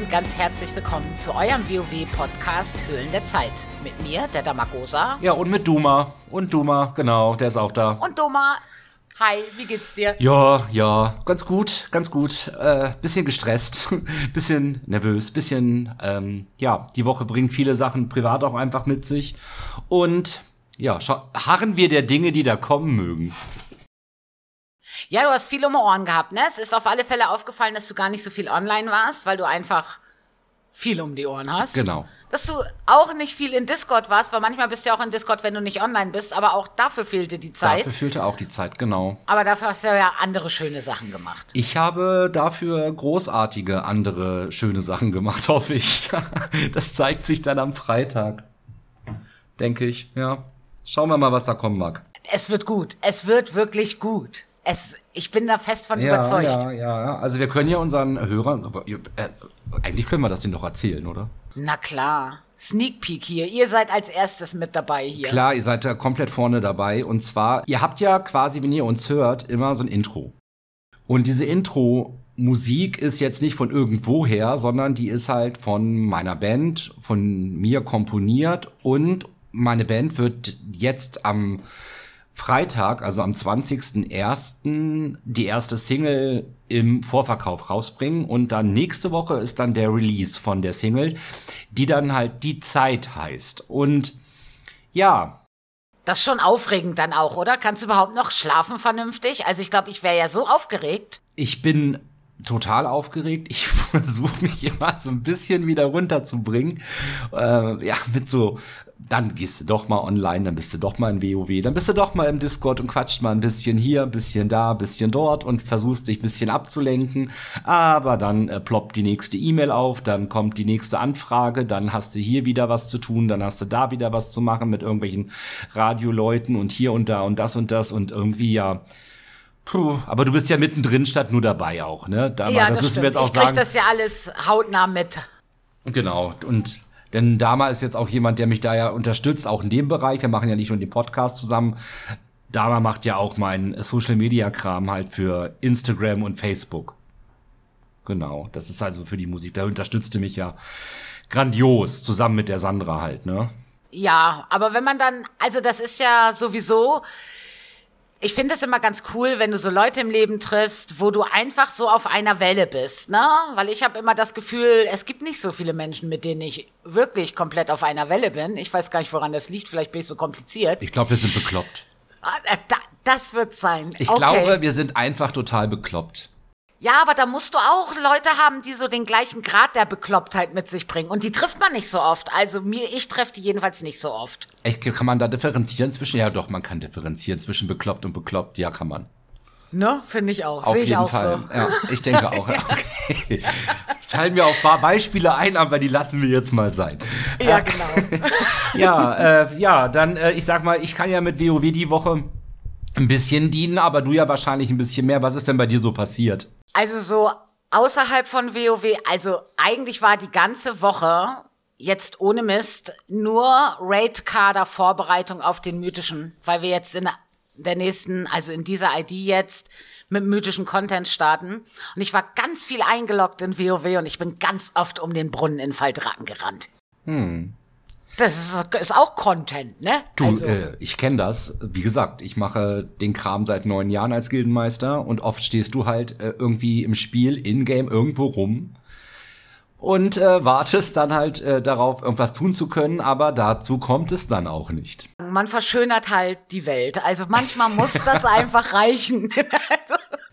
und ganz herzlich willkommen zu eurem WoW-Podcast Höhlen der Zeit. Mit mir, der Damagosa. Ja, und mit Duma. Und Duma, genau, der ist auch da. Und Duma. Hi, wie geht's dir? Ja, ja, ganz gut, ganz gut. Äh, bisschen gestresst, bisschen nervös, bisschen, ähm, ja, die Woche bringt viele Sachen privat auch einfach mit sich. Und ja, harren wir der Dinge, die da kommen mögen. Ja, du hast viel um die Ohren gehabt, ne? Es ist auf alle Fälle aufgefallen, dass du gar nicht so viel online warst, weil du einfach viel um die Ohren hast. Genau. Dass du auch nicht viel in Discord warst, weil manchmal bist du ja auch in Discord, wenn du nicht online bist, aber auch dafür fehlte die Zeit. Dafür fehlte auch die Zeit, genau. Aber dafür hast du ja andere schöne Sachen gemacht. Ich habe dafür großartige andere schöne Sachen gemacht, hoffe ich. Das zeigt sich dann am Freitag. Denke ich, ja. Schauen wir mal, was da kommen mag. Es wird gut. Es wird wirklich gut. Es, ich bin da fest von ja, überzeugt. Ja, ja, also wir können ja unseren Hörern, äh, eigentlich können wir das denen doch erzählen, oder? Na klar. Sneak Peek hier. Ihr seid als erstes mit dabei hier. Klar, ihr seid da komplett vorne dabei. Und zwar, ihr habt ja quasi, wenn ihr uns hört, immer so ein Intro. Und diese Intro-Musik ist jetzt nicht von irgendwoher, sondern die ist halt von meiner Band, von mir komponiert. Und meine Band wird jetzt am Freitag, also am 20.01., die erste Single im Vorverkauf rausbringen und dann nächste Woche ist dann der Release von der Single, die dann halt die Zeit heißt. Und ja. Das ist schon aufregend dann auch, oder? Kannst du überhaupt noch schlafen vernünftig? Also ich glaube, ich wäre ja so aufgeregt. Ich bin total aufgeregt. Ich versuche mich immer so ein bisschen wieder runterzubringen. Äh, ja, mit so dann gehst du doch mal online, dann bist du doch mal in WoW, dann bist du doch mal im Discord und quatscht mal ein bisschen hier, ein bisschen da, ein bisschen dort und versuchst dich ein bisschen abzulenken. Aber dann äh, ploppt die nächste E-Mail auf, dann kommt die nächste Anfrage, dann hast du hier wieder was zu tun, dann hast du da wieder was zu machen mit irgendwelchen Radioleuten und hier und da und das und das und irgendwie ja. Puh, aber du bist ja mittendrin statt nur dabei auch, ne? Da, ja, das, das müssen stimmt. wir jetzt auch ich sagen. Ich krieg das ja alles hautnah mit. Genau. Und denn Dama ist jetzt auch jemand, der mich da ja unterstützt, auch in dem Bereich. Wir machen ja nicht nur den Podcast zusammen. Dama macht ja auch meinen Social Media Kram halt für Instagram und Facebook. Genau, das ist also für die Musik. Da unterstützte mich ja grandios zusammen mit der Sandra halt, ne? Ja, aber wenn man dann, also das ist ja sowieso, ich finde es immer ganz cool, wenn du so Leute im Leben triffst, wo du einfach so auf einer Welle bist, ne? Weil ich habe immer das Gefühl, es gibt nicht so viele Menschen, mit denen ich wirklich komplett auf einer Welle bin. Ich weiß gar nicht, woran das liegt. Vielleicht bin ich so kompliziert. Ich glaube, wir sind bekloppt. Ah, äh, das wird sein. Ich okay. glaube, wir sind einfach total bekloppt. Ja, aber da musst du auch Leute haben, die so den gleichen Grad der Beklopptheit mit sich bringen. Und die trifft man nicht so oft. Also mir, ich treffe die jedenfalls nicht so oft. Echt, kann man da differenzieren zwischen? Ja, doch, man kann differenzieren zwischen bekloppt und bekloppt. Ja, kann man. Ne, finde ich auch. Auf Sehe jeden ich auch Fall. So. Ja, ich denke auch. Okay. Fallen mir auch ein paar Beispiele ein, aber die lassen wir jetzt mal sein. Ja, genau. ja, äh, ja, dann, äh, ich sag mal, ich kann ja mit WoW die Woche ein bisschen dienen, aber du ja wahrscheinlich ein bisschen mehr. Was ist denn bei dir so passiert? Also so außerhalb von WoW, also eigentlich war die ganze Woche jetzt ohne Mist nur Raid-Kader-Vorbereitung auf den mythischen, weil wir jetzt in der nächsten, also in dieser ID jetzt mit mythischen Content starten. Und ich war ganz viel eingeloggt in WoW und ich bin ganz oft um den Brunnen in Faltracken gerannt. Hm. Das ist, ist, auch Content, ne? Du, also. äh, ich kenne das. Wie gesagt, ich mache den Kram seit neun Jahren als Gildenmeister und oft stehst du halt äh, irgendwie im Spiel, in-game, irgendwo rum und äh, wartest dann halt äh, darauf, irgendwas tun zu können, aber dazu kommt es dann auch nicht. Man verschönert halt die Welt. Also manchmal muss das einfach reichen.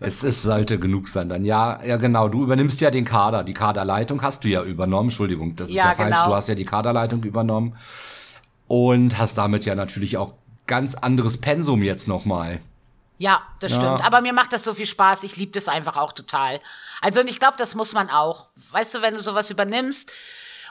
es, es sollte genug sein dann. Ja, ja, genau. Du übernimmst ja den Kader. Die Kaderleitung hast du ja übernommen. Entschuldigung, das ist ja, ja falsch. Genau. Du hast ja die Kaderleitung übernommen und hast damit ja natürlich auch ganz anderes Pensum jetzt nochmal. Ja, das ja. stimmt. Aber mir macht das so viel Spaß. Ich liebe das einfach auch total. Also, und ich glaube, das muss man auch. Weißt du, wenn du sowas übernimmst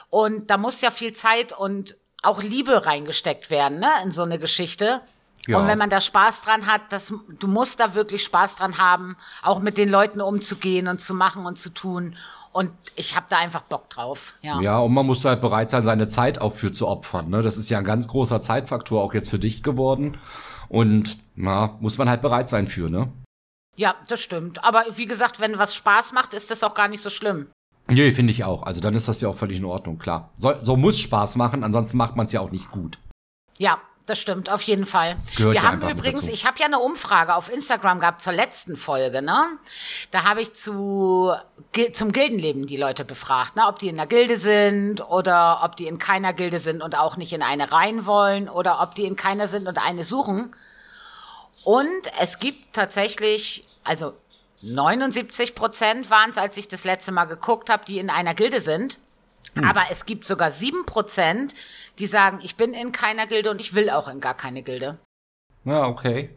und da muss ja viel Zeit und auch Liebe reingesteckt werden, ne, in so eine Geschichte. Ja. Und wenn man da Spaß dran hat, das, du musst da wirklich Spaß dran haben, auch mit den Leuten umzugehen und zu machen und zu tun. Und ich habe da einfach Bock drauf. Ja. ja, und man muss halt bereit sein, seine Zeit auch für zu opfern. Ne? Das ist ja ein ganz großer Zeitfaktor auch jetzt für dich geworden. Und na, muss man halt bereit sein für, ne? Ja, das stimmt. Aber wie gesagt, wenn was Spaß macht, ist das auch gar nicht so schlimm. Nee, finde ich auch. Also dann ist das ja auch völlig in Ordnung, klar. So, so muss Spaß machen, ansonsten macht man es ja auch nicht gut. Ja, das stimmt, auf jeden Fall. Gehört Wir ja haben übrigens, ich habe ja eine Umfrage auf Instagram gehabt zur letzten Folge, ne? Da habe ich zu, zum Gildenleben die Leute befragt, ne? Ob die in einer Gilde sind oder ob die in keiner Gilde sind und auch nicht in eine rein wollen oder ob die in keiner sind und eine suchen. Und es gibt tatsächlich, also 79 Prozent waren es, als ich das letzte Mal geguckt habe, die in einer Gilde sind. Aber es gibt sogar 7 Prozent, die sagen, ich bin in keiner Gilde und ich will auch in gar keine Gilde. Ja, okay.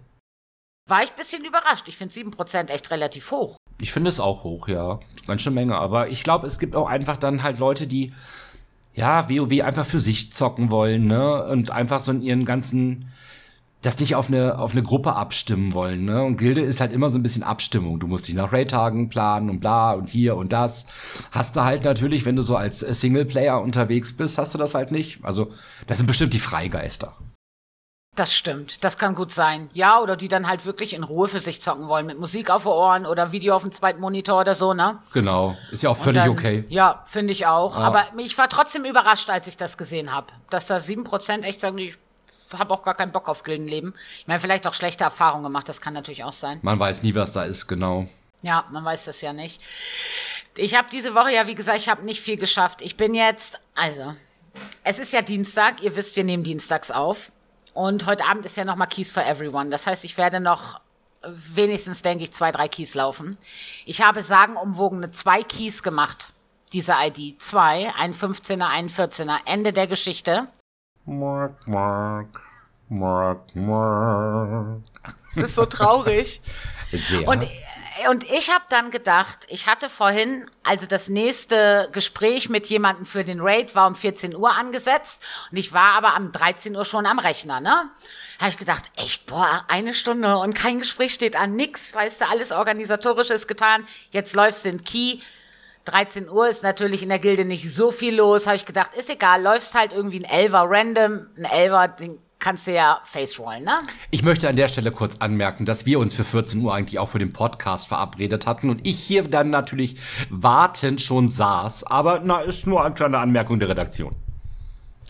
War ich ein bisschen überrascht. Ich finde 7 Prozent echt relativ hoch. Ich finde es auch hoch, ja. Ganz schön Menge. Aber ich glaube, es gibt auch einfach dann halt Leute, die ja WoW einfach für sich zocken wollen, ne? Und einfach so in ihren ganzen das nicht auf eine, auf eine Gruppe abstimmen wollen, ne? Und Gilde ist halt immer so ein bisschen Abstimmung. Du musst dich nach Raid-Tagen planen und bla und hier und das. Hast du halt natürlich, wenn du so als äh, Singleplayer unterwegs bist, hast du das halt nicht. Also, das sind bestimmt die Freigeister. Das stimmt. Das kann gut sein. Ja, oder die dann halt wirklich in Ruhe für sich zocken wollen. Mit Musik auf den Ohren oder Video auf dem zweiten Monitor oder so, ne? Genau. Ist ja auch völlig dann, okay. Ja, finde ich auch. Ja. Aber ich war trotzdem überrascht, als ich das gesehen habe. Dass da 7 Prozent echt sagen, ich habe auch gar keinen Bock auf Gildenleben. Ich meine, vielleicht auch schlechte Erfahrungen gemacht. Das kann natürlich auch sein. Man weiß nie, was da ist, genau. Ja, man weiß das ja nicht. Ich habe diese Woche ja, wie gesagt, ich habe nicht viel geschafft. Ich bin jetzt, also, es ist ja Dienstag. Ihr wisst, wir nehmen dienstags auf. Und heute Abend ist ja noch mal Keys for Everyone. Das heißt, ich werde noch wenigstens, denke ich, zwei, drei Keys laufen. Ich habe sagenumwogene zwei Keys gemacht, diese ID. Zwei, ein 15er, ein 14er. Ende der Geschichte. Mark, Mark, Mark, Mark. Es ist so traurig. Sehr. Und, und ich habe dann gedacht, ich hatte vorhin, also das nächste Gespräch mit jemandem für den Raid war um 14 Uhr angesetzt und ich war aber am 13 Uhr schon am Rechner, ne? Habe ich gedacht, echt, boah, eine Stunde und kein Gespräch steht an, nix, weißt du, alles organisatorische ist getan, jetzt läufst du in Key. 13 Uhr ist natürlich in der Gilde nicht so viel los, habe ich gedacht, ist egal, läufst halt irgendwie ein Elver random, ein Elver, den kannst du ja face rollen, ne? Ich möchte an der Stelle kurz anmerken, dass wir uns für 14 Uhr eigentlich auch für den Podcast verabredet hatten und ich hier dann natürlich wartend schon saß. Aber na, ist nur eine kleine Anmerkung der Redaktion.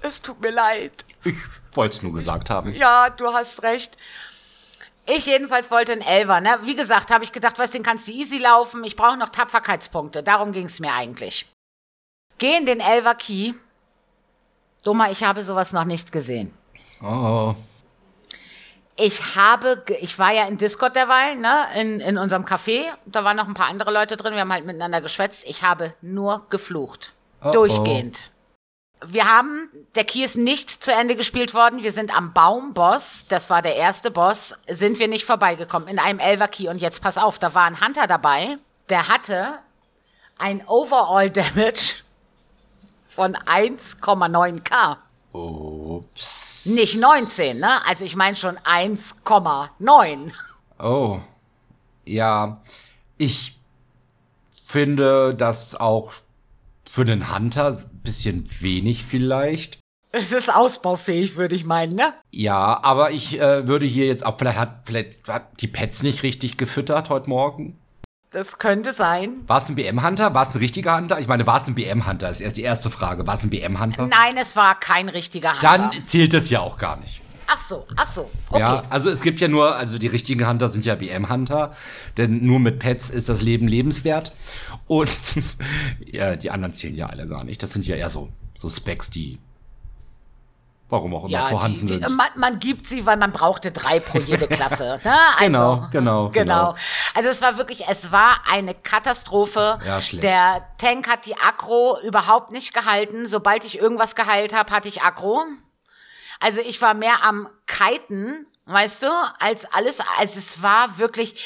Es tut mir leid. Ich wollte es nur gesagt haben. Ja, du hast recht. Ich jedenfalls wollte einen Elver. Ne? Wie gesagt, habe ich gedacht, was, den kannst du easy laufen. Ich brauche noch Tapferkeitspunkte. Darum ging es mir eigentlich. Geh in den Elver Key. Dummer, ich habe sowas noch nicht gesehen. Oh. Ich habe, ich war ja in Discord derweil, ne, in, in unserem Café. Da waren noch ein paar andere Leute drin. Wir haben halt miteinander geschwätzt. Ich habe nur geflucht. Oh, oh. Wir haben, der Key ist nicht zu Ende gespielt worden. Wir sind am Baumboss, das war der erste Boss, sind wir nicht vorbeigekommen in einem Elver Key. Und jetzt pass auf, da war ein Hunter dabei, der hatte ein Overall Damage von 1,9k. Ups. Nicht 19, ne? Also ich meine schon 1,9. Oh. Ja. Ich finde das auch für einen Hunter bisschen wenig vielleicht. Es ist ausbaufähig, würde ich meinen, ne? Ja, aber ich äh, würde hier jetzt auch, vielleicht hat, vielleicht hat die Pets nicht richtig gefüttert heute Morgen. Das könnte sein. War es ein BM-Hunter? War es ein richtiger Hunter? Ich meine, war es ein BM-Hunter? Ist erst die erste Frage. War es ein BM-Hunter? Nein, es war kein richtiger Hunter. Dann zählt es ja auch gar nicht. Ach so, ach so. Okay. Ja, also es gibt ja nur, also die richtigen Hunter sind ja BM-Hunter, denn nur mit Pets ist das Leben lebenswert. Und ja, die anderen zählen ja alle gar nicht. Das sind ja eher so, so Specs, die warum auch immer Ja, vorhanden die, die, sind. man, man gibt sie, weil man brauchte drei pro jede Klasse. Ne? Also, Genau, genau, genau. genau. Also es war wirklich, es war eine Katastrophe. Ja, schlecht. Der Tank hat die Aggro überhaupt nicht gehalten. Sobald ich irgendwas geheilt habe, hatte ich Aggro. Also ich war mehr am Kiten, weißt du, als alles. Also es war wirklich.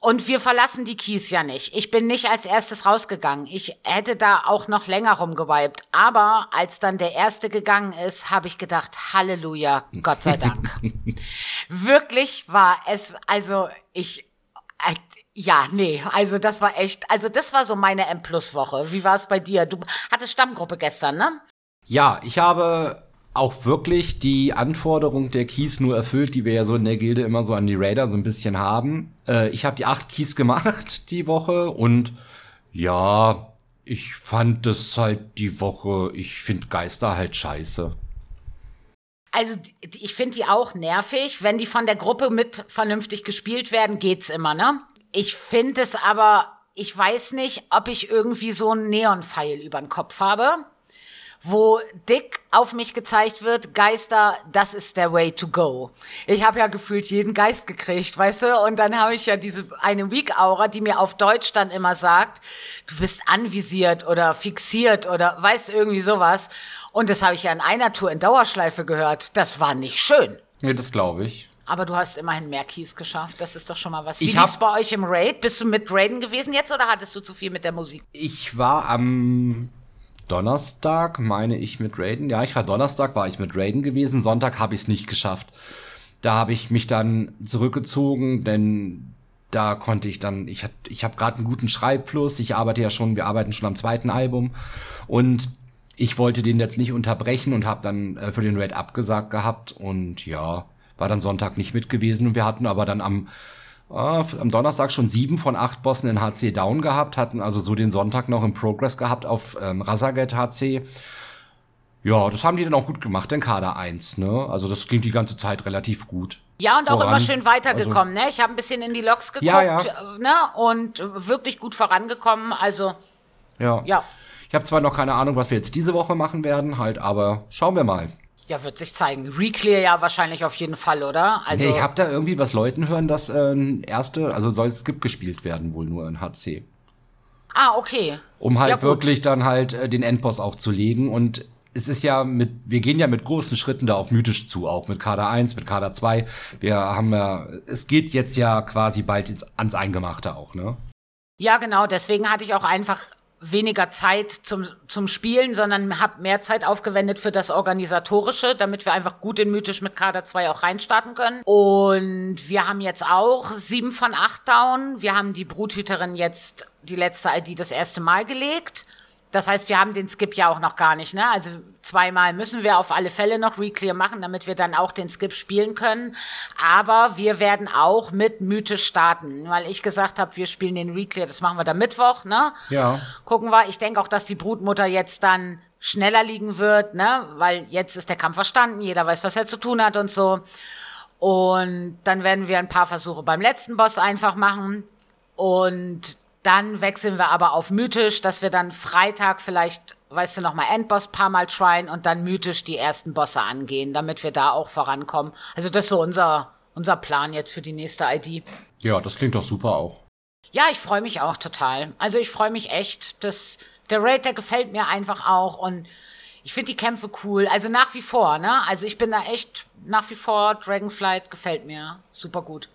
Und wir verlassen die Keys ja nicht. Ich bin nicht als erstes rausgegangen. Ich hätte da auch noch länger rumgewiped. Aber als dann der erste gegangen ist, habe ich gedacht, Halleluja, Gott sei Dank. Wirklich war es, also ich, äh, ja, nee, also das war echt, also das war so meine M-Plus-Woche. Wie war es bei dir? Du hattest Stammgruppe gestern, ne? Ja, ich habe auch wirklich die Anforderung der Keys nur erfüllt, die wir ja so in der Gilde immer so an die Raider so ein bisschen haben. Äh, ich habe die acht Keys gemacht die Woche und Ja, ich fand das halt die Woche, ich finde Geister halt scheiße. Also ich finde die auch nervig. Wenn die von der Gruppe mit vernünftig gespielt werden, geht's immer, ne? Ich finde es aber, ich weiß nicht, ob ich irgendwie so einen Neonpfeil über den Kopf habe wo dick auf mich gezeigt wird, Geister, das ist der way to go. Ich habe ja gefühlt jeden Geist gekriegt, weißt du? Und dann habe ich ja diese eine Weak-Aura, die mir auf Deutsch dann immer sagt, du bist anvisiert oder fixiert oder weißt irgendwie sowas. Und das habe ich ja in einer Tour in Dauerschleife gehört. Das war nicht schön. Ja, das glaube ich. Aber du hast immerhin mehr Keys geschafft. Das ist doch schon mal was. Wie lief's bei euch im Raid? Bist du mit Raiden gewesen jetzt oder hattest du zu viel mit der Musik? Ich war am Donnerstag, meine ich, mit Raiden. Ja, ich war Donnerstag, war ich mit Raiden gewesen. Sonntag habe ich es nicht geschafft. Da habe ich mich dann zurückgezogen, denn da konnte ich dann, ich, ich habe gerade einen guten Schreibfluss. Ich arbeite ja schon, wir arbeiten schon am zweiten Album. Und ich wollte den jetzt nicht unterbrechen und habe dann äh, für den Raid abgesagt gehabt. Und ja, war dann Sonntag nicht mit gewesen. Und wir hatten aber dann am äh, am Donnerstag schon sieben von acht Bossen in HC down gehabt, hatten also so den Sonntag noch im Progress gehabt auf ähm, Razaget HC. Ja, das haben die dann auch gut gemacht, den Kader 1, ne? Also das ging die ganze Zeit relativ gut. Ja, und auch voran. immer schön weitergekommen, also, ne? Ich habe ein bisschen in die Loks geguckt, ja, ja. ne? Und wirklich gut vorangekommen, also ja. ja. Ich habe zwar noch keine Ahnung, was wir jetzt diese Woche machen werden, halt, aber schauen wir mal. Ja, wird sich zeigen. Reclear ja wahrscheinlich auf jeden Fall, oder? Also nee, ich habe da irgendwie was Leuten hören, dass äh, erste, also soll Skip gespielt werden wohl nur in HC. Ah, okay. Um halt ja, wirklich dann halt äh, den Endboss auch zu legen und es ist ja mit, wir gehen ja mit großen Schritten da auf mythisch zu, auch mit Kader 1, mit Kader 2. Wir haben ja, es geht jetzt ja quasi bald ins, ans Eingemachte auch, ne? Ja, genau, deswegen hatte ich auch einfach weniger Zeit zum, zum Spielen, sondern habe mehr Zeit aufgewendet für das Organisatorische, damit wir einfach gut in Mythisch mit Kader 2 auch reinstarten können. Und wir haben jetzt auch sieben von acht down. Wir haben die Bruthüterin jetzt die letzte ID das erste Mal gelegt. Das heißt, wir haben den Skip ja auch noch gar nicht, ne? Also zweimal müssen wir auf alle Fälle noch Reclear machen, damit wir dann auch den Skip spielen können. Aber wir werden auch mit Mythe starten, weil ich gesagt habe, wir spielen den Reclear, das machen wir dann Mittwoch, ne? Ja. Gucken wir. Ich denke auch, dass die Brutmutter jetzt dann schneller liegen wird, ne? Weil jetzt ist der Kampf verstanden, jeder weiß, was er zu tun hat und so. Und dann werden wir ein paar Versuche beim letzten Boss einfach machen. Und dann wechseln wir aber auf mythisch, dass wir dann Freitag vielleicht, weißt du, nochmal Endboss paar Mal tryen und dann mythisch die ersten Bosse angehen, damit wir da auch vorankommen. Also das ist so unser, unser Plan jetzt für die nächste ID. Ja, das klingt doch super auch. Ja, ich freue mich auch total. Also ich freue mich echt, dass der Raid, der gefällt mir einfach auch und ich finde die Kämpfe cool. Also nach wie vor, ne? Also ich bin da echt nach wie vor, Dragonflight gefällt mir super gut.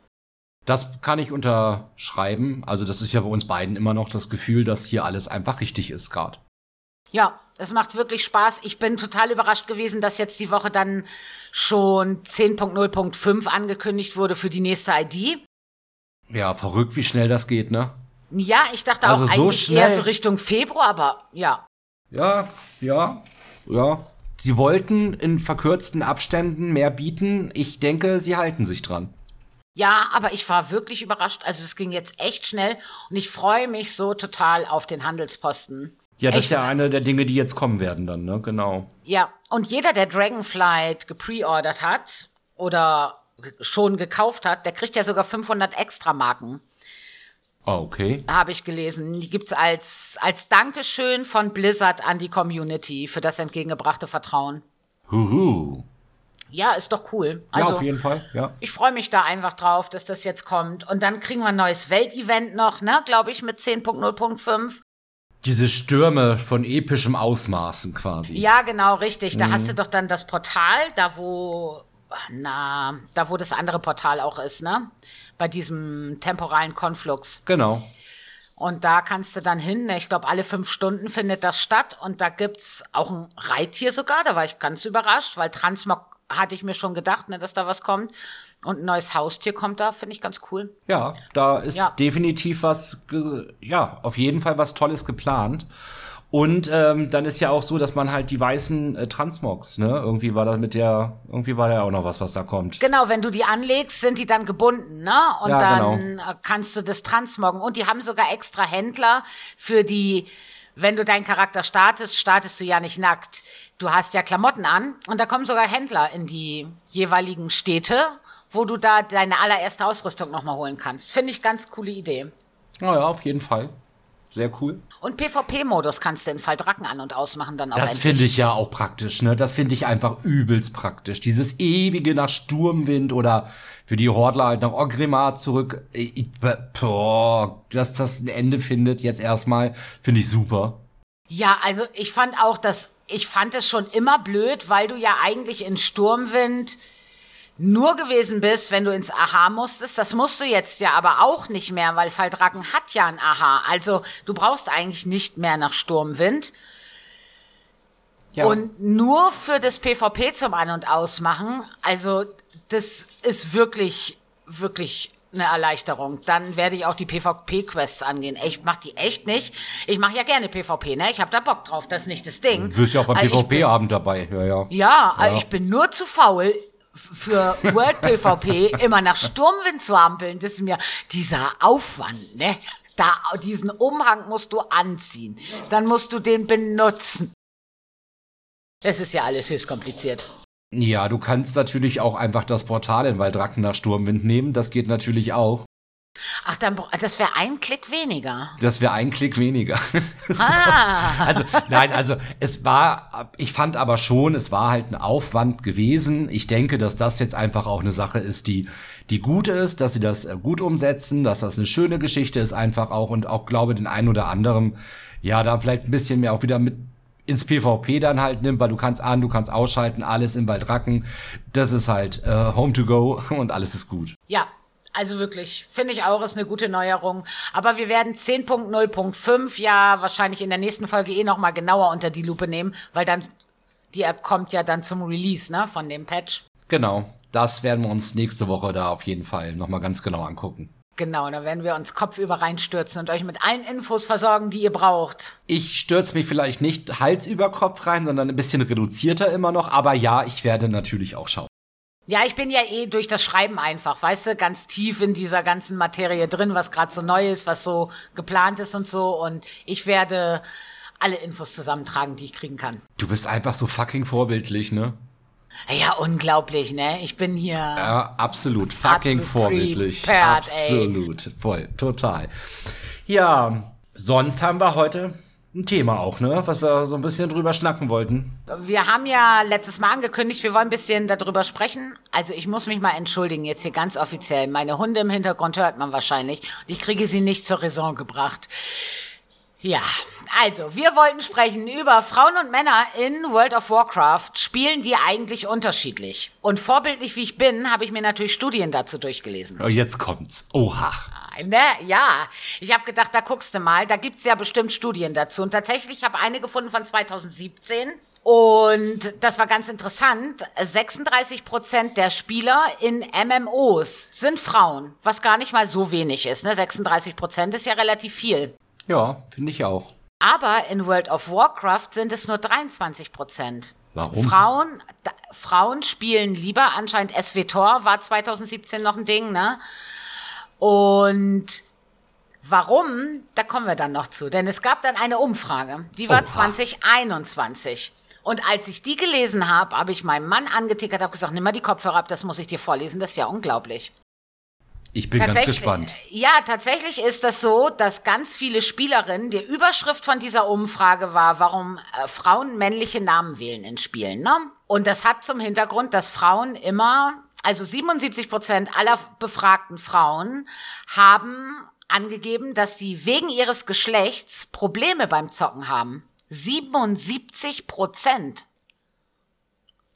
Das kann ich unterschreiben. Also das ist ja bei uns beiden immer noch das Gefühl, dass hier alles einfach richtig ist gerade. Ja, es macht wirklich Spaß. Ich bin total überrascht gewesen, dass jetzt die Woche dann schon 10.0.5 angekündigt wurde für die nächste ID. Ja, verrückt, wie schnell das geht, ne? Ja, ich dachte also auch so eigentlich schnell. eher so Richtung Februar, aber ja. Ja, ja, ja. Sie wollten in verkürzten Abständen mehr bieten. Ich denke, sie halten sich dran. Ja, aber ich war wirklich überrascht. Also es ging jetzt echt schnell und ich freue mich so total auf den Handelsposten. Ja, das echt. ist ja eine der Dinge, die jetzt kommen werden dann, ne? Genau. Ja, und jeder, der Dragonflight gepreordert hat oder schon gekauft hat, der kriegt ja sogar 500 extra Marken. Oh, okay. Habe ich gelesen. Die gibt's als, als Dankeschön von Blizzard an die Community für das entgegengebrachte Vertrauen. Huhu. Ja, ist doch cool. Also, ja, auf jeden Fall, ja. Ich freue mich da einfach drauf, dass das jetzt kommt. Und dann kriegen wir ein neues Weltevent noch, ne, glaube ich, mit 10.0.5. Diese Stürme von epischem Ausmaßen quasi. Ja, genau, richtig. Da mhm. hast du doch dann das Portal, da wo, na, da wo das andere Portal auch ist, ne? Bei diesem temporalen Konflux. Genau. Und da kannst du dann hin. Ne? Ich glaube, alle fünf Stunden findet das statt. Und da gibt's auch ein Reittier sogar. Da war ich ganz überrascht, weil Transmog hatte ich mir schon gedacht, ne, dass da was kommt. Und ein neues Haustier kommt da, finde ich ganz cool. Ja, da ist ja. definitiv was, ja, auf jeden Fall was Tolles geplant. Und ähm, dann ist ja auch so, dass man halt die weißen äh, Transmogs, ne? Irgendwie war das mit der, irgendwie war da ja auch noch was, was da kommt. Genau, wenn du die anlegst, sind die dann gebunden, ne? Und ja, dann genau. kannst du das transmoggen. Und die haben sogar extra Händler für die, wenn du deinen Charakter startest, startest du ja nicht nackt. Du hast ja Klamotten an und da kommen sogar Händler in die jeweiligen Städte, wo du da deine allererste Ausrüstung nochmal holen kannst. Finde ich ganz coole Idee. Naja, auf jeden Fall. Sehr cool. Und PvP-Modus kannst du in Fall Drachen an- und ausmachen dann auch. Das finde ich ja auch praktisch, ne? Das finde ich einfach übelst praktisch. Dieses ewige nach Sturmwind oder für die Hordler halt nach Ogrimmar zurück. Boah, dass das ein Ende findet jetzt erstmal, finde ich super. Ja, also ich fand auch, dass ich fand es schon immer blöd, weil du ja eigentlich in Sturmwind nur gewesen bist, wenn du ins Aha musstest. Das musst du jetzt ja aber auch nicht mehr, weil Falldrachen hat ja ein Aha. Also du brauchst eigentlich nicht mehr nach Sturmwind. Ja. Und nur für das PvP zum An- und Ausmachen, also das ist wirklich, wirklich eine Erleichterung. Dann werde ich auch die PvP-Quests angehen. Ich mache die echt nicht. Ich mache ja gerne PvP, ne? Ich habe da Bock drauf, das ist nicht das Ding. Du bist ja auch beim also PvP-Abend dabei, ja, ja. Ja, ja. ich bin nur zu faul, für World PvP immer nach Sturmwind zu hampeln, das ist mir dieser Aufwand, ne? Da, diesen Umhang musst du anziehen. Dann musst du den benutzen. Das ist ja alles höchst kompliziert. Ja, du kannst natürlich auch einfach das Portal in Waldracken nach Sturmwind nehmen. Das geht natürlich auch. Ach, dann, das wäre ein Klick weniger. Das wäre ein Klick weniger. Ah. also, nein, also es war, ich fand aber schon, es war halt ein Aufwand gewesen. Ich denke, dass das jetzt einfach auch eine Sache ist, die, die gut ist, dass sie das äh, gut umsetzen, dass das eine schöne Geschichte ist einfach auch und auch glaube den einen oder anderen, ja, da vielleicht ein bisschen mehr auch wieder mit ins PvP dann halt nimmt, weil du kannst an, du kannst ausschalten, alles in Waldracken. Das ist halt äh, Home to go und alles ist gut. Ja, also wirklich, finde ich auch, ist eine gute Neuerung. Aber wir werden 10.0.5 ja wahrscheinlich in der nächsten Folge eh nochmal genauer unter die Lupe nehmen, weil dann, die App kommt ja dann zum Release, ne, von dem Patch. Genau, das werden wir uns nächste Woche da auf jeden Fall nochmal ganz genau angucken. Genau, da werden wir uns kopfüber reinstürzen und euch mit allen Infos versorgen, die ihr braucht. Ich stürze mich vielleicht nicht Hals über Kopf rein, sondern ein bisschen reduzierter immer noch. Aber ja, ich werde natürlich auch schauen. Ja, ich bin ja eh durch das Schreiben einfach, weißt du, ganz tief in dieser ganzen Materie drin, was gerade so neu ist, was so geplant ist und so. Und ich werde alle Infos zusammentragen, die ich kriegen kann. Du bist einfach so fucking vorbildlich, ne? Ja, unglaublich, ne? Ich bin hier. Ja, absolut. Fucking absolut vorbildlich. Prepared, absolut. Ey. Voll. Total. Ja, sonst haben wir heute ein Thema auch, ne? Was wir so ein bisschen drüber schnacken wollten. Wir haben ja letztes Mal angekündigt, wir wollen ein bisschen darüber sprechen. Also ich muss mich mal entschuldigen, jetzt hier ganz offiziell. Meine Hunde im Hintergrund hört man wahrscheinlich. Und ich kriege sie nicht zur Raison gebracht. Ja, also, wir wollten sprechen über Frauen und Männer in World of Warcraft. Spielen die eigentlich unterschiedlich? Und vorbildlich wie ich bin, habe ich mir natürlich Studien dazu durchgelesen. Oh, jetzt kommt's. Oha. Ne? Ja, ich habe gedacht, da guckst du mal. Da gibt's ja bestimmt Studien dazu. Und tatsächlich habe eine gefunden von 2017. Und das war ganz interessant. 36 Prozent der Spieler in MMOs sind Frauen, was gar nicht mal so wenig ist. Ne? 36 Prozent ist ja relativ viel. Ja, finde ich auch. Aber in World of Warcraft sind es nur 23 Prozent. Warum? Frauen, da, Frauen spielen lieber, anscheinend SWTOR war 2017 noch ein Ding, ne? Und warum, da kommen wir dann noch zu. Denn es gab dann eine Umfrage, die war Oha. 2021. Und als ich die gelesen habe, habe ich meinem Mann angetickert, habe gesagt, nimm mal die Kopfhörer ab, das muss ich dir vorlesen, das ist ja unglaublich. Ich bin ganz gespannt. Ja, tatsächlich ist das so, dass ganz viele Spielerinnen, die Überschrift von dieser Umfrage war, warum äh, Frauen männliche Namen wählen in Spielen. Ne? Und das hat zum Hintergrund, dass Frauen immer, also 77 Prozent aller befragten Frauen haben angegeben, dass sie wegen ihres Geschlechts Probleme beim Zocken haben. 77 Prozent.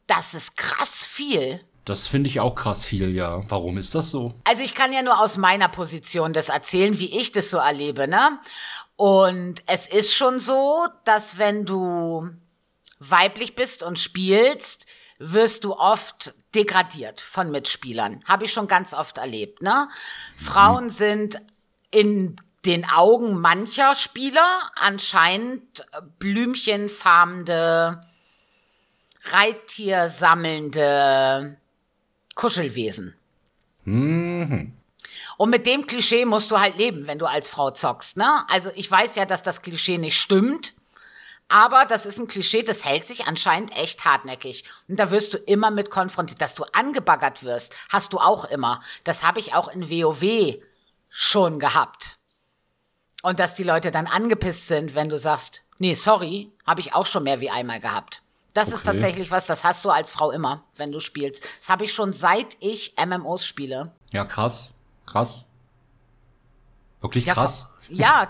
Das ist krass viel. Das finde ich auch krass viel, ja. Warum ist das so? Also ich kann ja nur aus meiner Position das erzählen, wie ich das so erlebe, ne? Und es ist schon so, dass wenn du weiblich bist und spielst, wirst du oft degradiert von Mitspielern. Habe ich schon ganz oft erlebt, ne? Frauen mhm. sind in den Augen mancher Spieler anscheinend blümchenfarmende, Reittier sammelnde Kuschelwesen. Mhm. Und mit dem Klischee musst du halt leben, wenn du als Frau zockst, ne? Also ich weiß ja, dass das Klischee nicht stimmt, aber das ist ein Klischee, das hält sich anscheinend echt hartnäckig. Und da wirst du immer mit konfrontiert. Dass du angebaggert wirst, hast du auch immer. Das habe ich auch in WoW schon gehabt. Und dass die Leute dann angepisst sind, wenn du sagst, nee, sorry, habe ich auch schon mehr wie einmal gehabt. Das okay. ist tatsächlich was, das hast du als Frau immer, wenn du spielst. Das habe ich schon seit ich MMOs spiele. Ja, krass. Krass. Wirklich krass. Ja,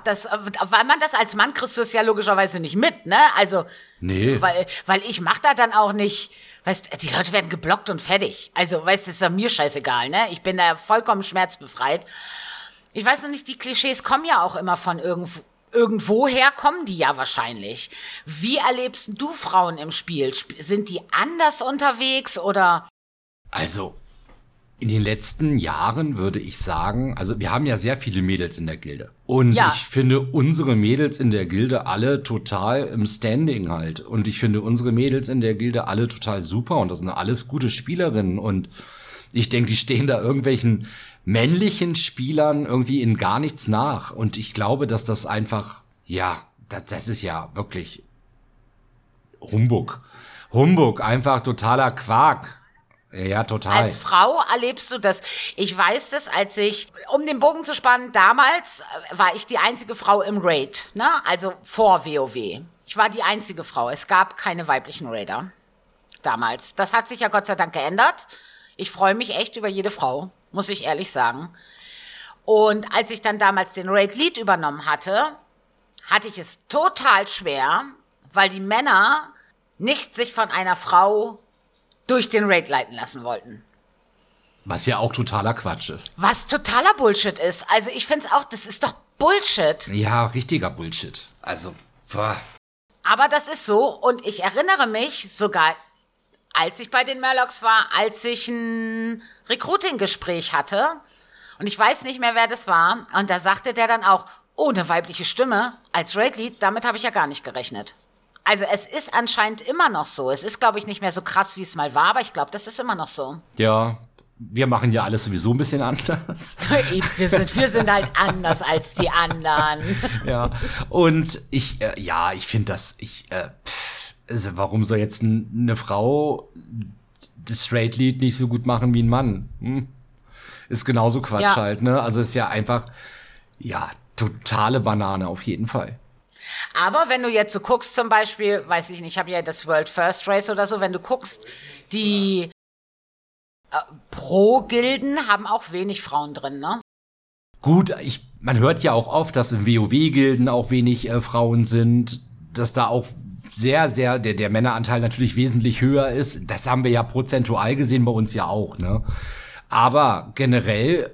das, weil man das als Mann kriegst du es ja logischerweise nicht mit, ne? Also, nee. weil, weil ich mach da dann auch nicht, weißt, die Leute werden geblockt und fertig. Also, weißt, das ist ja mir scheißegal, ne? Ich bin da vollkommen schmerzbefreit. Ich weiß noch nicht, die Klischees kommen ja auch immer von irgendwo, irgendwoher kommen die ja wahrscheinlich. Wie erlebst du Frauen im Spiel? Sind die anders unterwegs oder? Also, in den letzten Jahren würde ich sagen, also wir haben ja sehr viele Mädels in der Gilde. Und ja. ich finde unsere Mädels in der Gilde alle total im Standing halt. Und ich finde unsere Mädels in der Gilde alle total super und das sind alles gute Spielerinnen. Und ich denke, die stehen da irgendwelchen männlichen Spielern irgendwie in gar nichts nach. Und ich glaube, dass das einfach, ja, das, das ist ja wirklich Humbug. Humbug, einfach totaler Quark. Ja, total. Als Frau erlebst du das. Ich weiß das, als ich, um den Bogen zu spannen, damals äh, war ich die einzige Frau im Raid, ne? Also vor WoW. Ich war die einzige Frau. Es gab keine weiblichen Raider. Damals. Das hat sich ja Gott sei Dank geändert. Ich freue mich echt über jede Frau, muss ich ehrlich sagen. Und als ich dann damals den Raid Lead übernommen hatte, hatte ich es total schwer, weil die Männer nicht sich von einer Frau durch den Raid leiten lassen wollten. Was ja auch totaler Quatsch ist. Was totaler Bullshit ist. Also ich finde es auch, das ist doch Bullshit. Ja, richtiger Bullshit. Also, boah. Aber das ist so und ich erinnere mich sogar, als ich bei den Murlocs war, als ich ein Recruiting-Gespräch hatte und ich weiß nicht mehr, wer das war und da sagte der dann auch, oh, eine weibliche Stimme als Raid-Lead, damit habe ich ja gar nicht gerechnet. Also es ist anscheinend immer noch so. Es ist, glaube ich, nicht mehr so krass, wie es mal war, aber ich glaube, das ist immer noch so. Ja, wir machen ja alles sowieso ein bisschen anders. wir, sind, wir sind halt anders als die anderen. ja, und ich, äh, ja, ich finde das, ich, äh, pff, also warum soll jetzt eine Frau das Straight Lead nicht so gut machen wie ein Mann? Hm? Ist genauso Quatsch ja. halt, ne? Also ist ja einfach, ja, totale Banane auf jeden Fall. Aber wenn du jetzt so guckst, zum Beispiel, weiß ich nicht, ich habe ja das World First Race oder so, wenn du guckst, die äh, Pro-Gilden haben auch wenig Frauen drin, ne? Gut, ich, man hört ja auch oft, dass in WoW-Gilden auch wenig äh, Frauen sind, dass da auch sehr, sehr, der, der Männeranteil natürlich wesentlich höher ist. Das haben wir ja prozentual gesehen bei uns ja auch, ne? Aber generell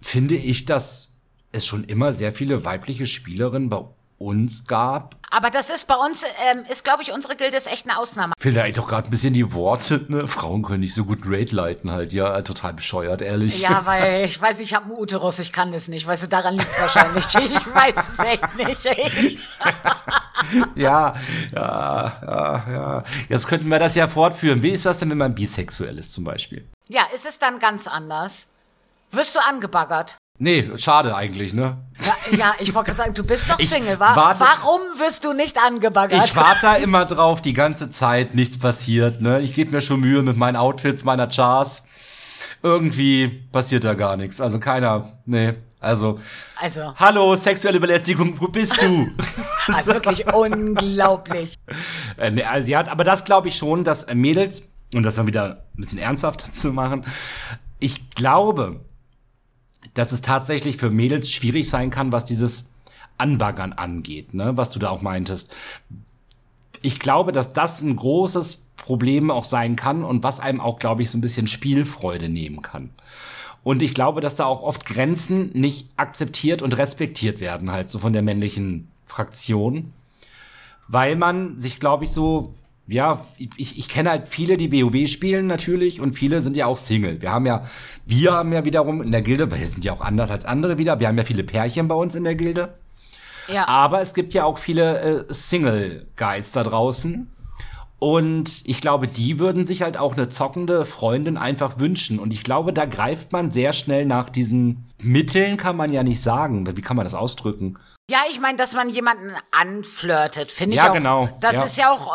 finde ich, dass es schon immer sehr viele weibliche Spielerinnen bei uns gab. Aber das ist bei uns, ähm, ist glaube ich, unsere Gilde ist echt eine Ausnahme. Vielleicht doch gerade ein bisschen die Worte, ne? Frauen können nicht so gut Raid leiten halt, ja, total bescheuert, ehrlich. Ja, weil ich weiß, ich habe einen Uterus, ich kann das nicht, weißt du, daran liegt es wahrscheinlich. ich weiß es echt nicht. ja, ja, ja, ja. Jetzt könnten wir das ja fortführen. Wie ist das denn, wenn man bisexuell ist zum Beispiel? Ja, ist es dann ganz anders? Wirst du angebaggert? Nee, schade eigentlich, ne? Ja, ja ich wollte gerade sagen, du bist doch Single. Wa warte, warum wirst du nicht angebaggert? Ich warte da immer drauf, die ganze Zeit, nichts passiert, ne? Ich gebe mir schon Mühe mit meinen Outfits, meiner Chars. Irgendwie passiert da gar nichts. Also keiner, nee. Also, also. hallo, sexuelle Belästigung, wo bist du? also wirklich unglaublich. Äh, nee, also, ja, aber das glaube ich schon, dass Mädels, und das dann wieder ein bisschen ernsthafter zu machen, ich glaube, dass es tatsächlich für Mädels schwierig sein kann, was dieses Anbaggern angeht, ne? was du da auch meintest. Ich glaube, dass das ein großes Problem auch sein kann und was einem auch, glaube ich, so ein bisschen Spielfreude nehmen kann. Und ich glaube, dass da auch oft Grenzen nicht akzeptiert und respektiert werden, halt so von der männlichen Fraktion. Weil man sich, glaube ich, so ja, ich, ich kenne halt viele, die WoW spielen natürlich und viele sind ja auch Single. Wir haben ja, wir haben ja wiederum in der Gilde, weil wir sind ja auch anders als andere wieder, wir haben ja viele Pärchen bei uns in der Gilde. Ja. Aber es gibt ja auch viele äh, Single-Guys da draußen. Und ich glaube, die würden sich halt auch eine zockende Freundin einfach wünschen. Und ich glaube, da greift man sehr schnell nach diesen Mitteln, kann man ja nicht sagen. Wie kann man das ausdrücken? Ja, ich meine, dass man jemanden anflirtet, finde ich ja, auch. Ja, genau. Das ja. ist ja auch,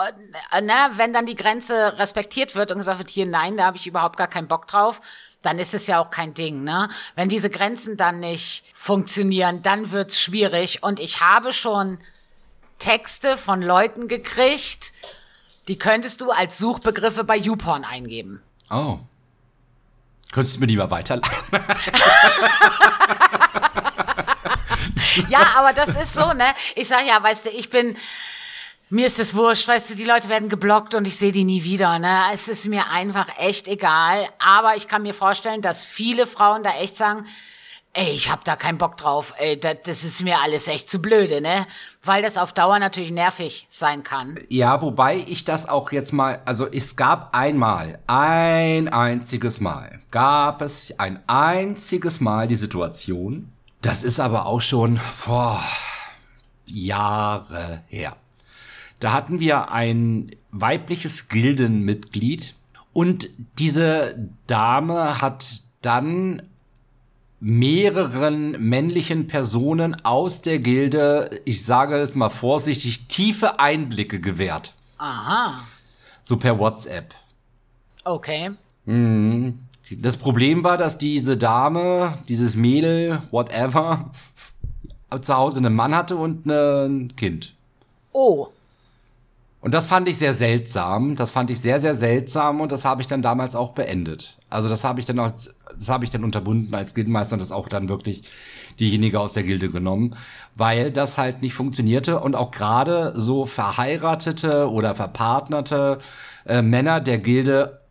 äh, ne, wenn dann die Grenze respektiert wird und gesagt wird, hier, nein, da habe ich überhaupt gar keinen Bock drauf, dann ist es ja auch kein Ding, ne? Wenn diese Grenzen dann nicht funktionieren, dann wird's schwierig. Und ich habe schon Texte von Leuten gekriegt, die könntest du als Suchbegriffe bei YouPorn eingeben. Oh. Könntest du mir die mal weiterleiten? ja, aber das ist so, ne? Ich sag ja, weißt du, ich bin, mir ist es wurscht, weißt du, die Leute werden geblockt und ich sehe die nie wieder, ne? Es ist mir einfach echt egal. Aber ich kann mir vorstellen, dass viele Frauen da echt sagen, ey, ich hab da keinen Bock drauf, ey, das, das ist mir alles echt zu blöde, ne? Weil das auf Dauer natürlich nervig sein kann. Ja, wobei ich das auch jetzt mal, also es gab einmal, ein einziges Mal, gab es ein einziges Mal die Situation, das ist aber auch schon vor Jahre her. Da hatten wir ein weibliches Gildenmitglied und diese Dame hat dann mehreren männlichen Personen aus der Gilde, ich sage es mal vorsichtig, tiefe Einblicke gewährt. Aha. So per WhatsApp. Okay. Mhm. Das Problem war, dass diese Dame, dieses Mädel, whatever, zu Hause einen Mann hatte und ein Kind. Oh. Und das fand ich sehr seltsam. Das fand ich sehr, sehr seltsam und das habe ich dann damals auch beendet. Also das habe ich dann auch, das habe ich dann unterbunden als Gildenmeister und das auch dann wirklich diejenige aus der Gilde genommen, weil das halt nicht funktionierte und auch gerade so verheiratete oder verpartnerte äh, Männer der Gilde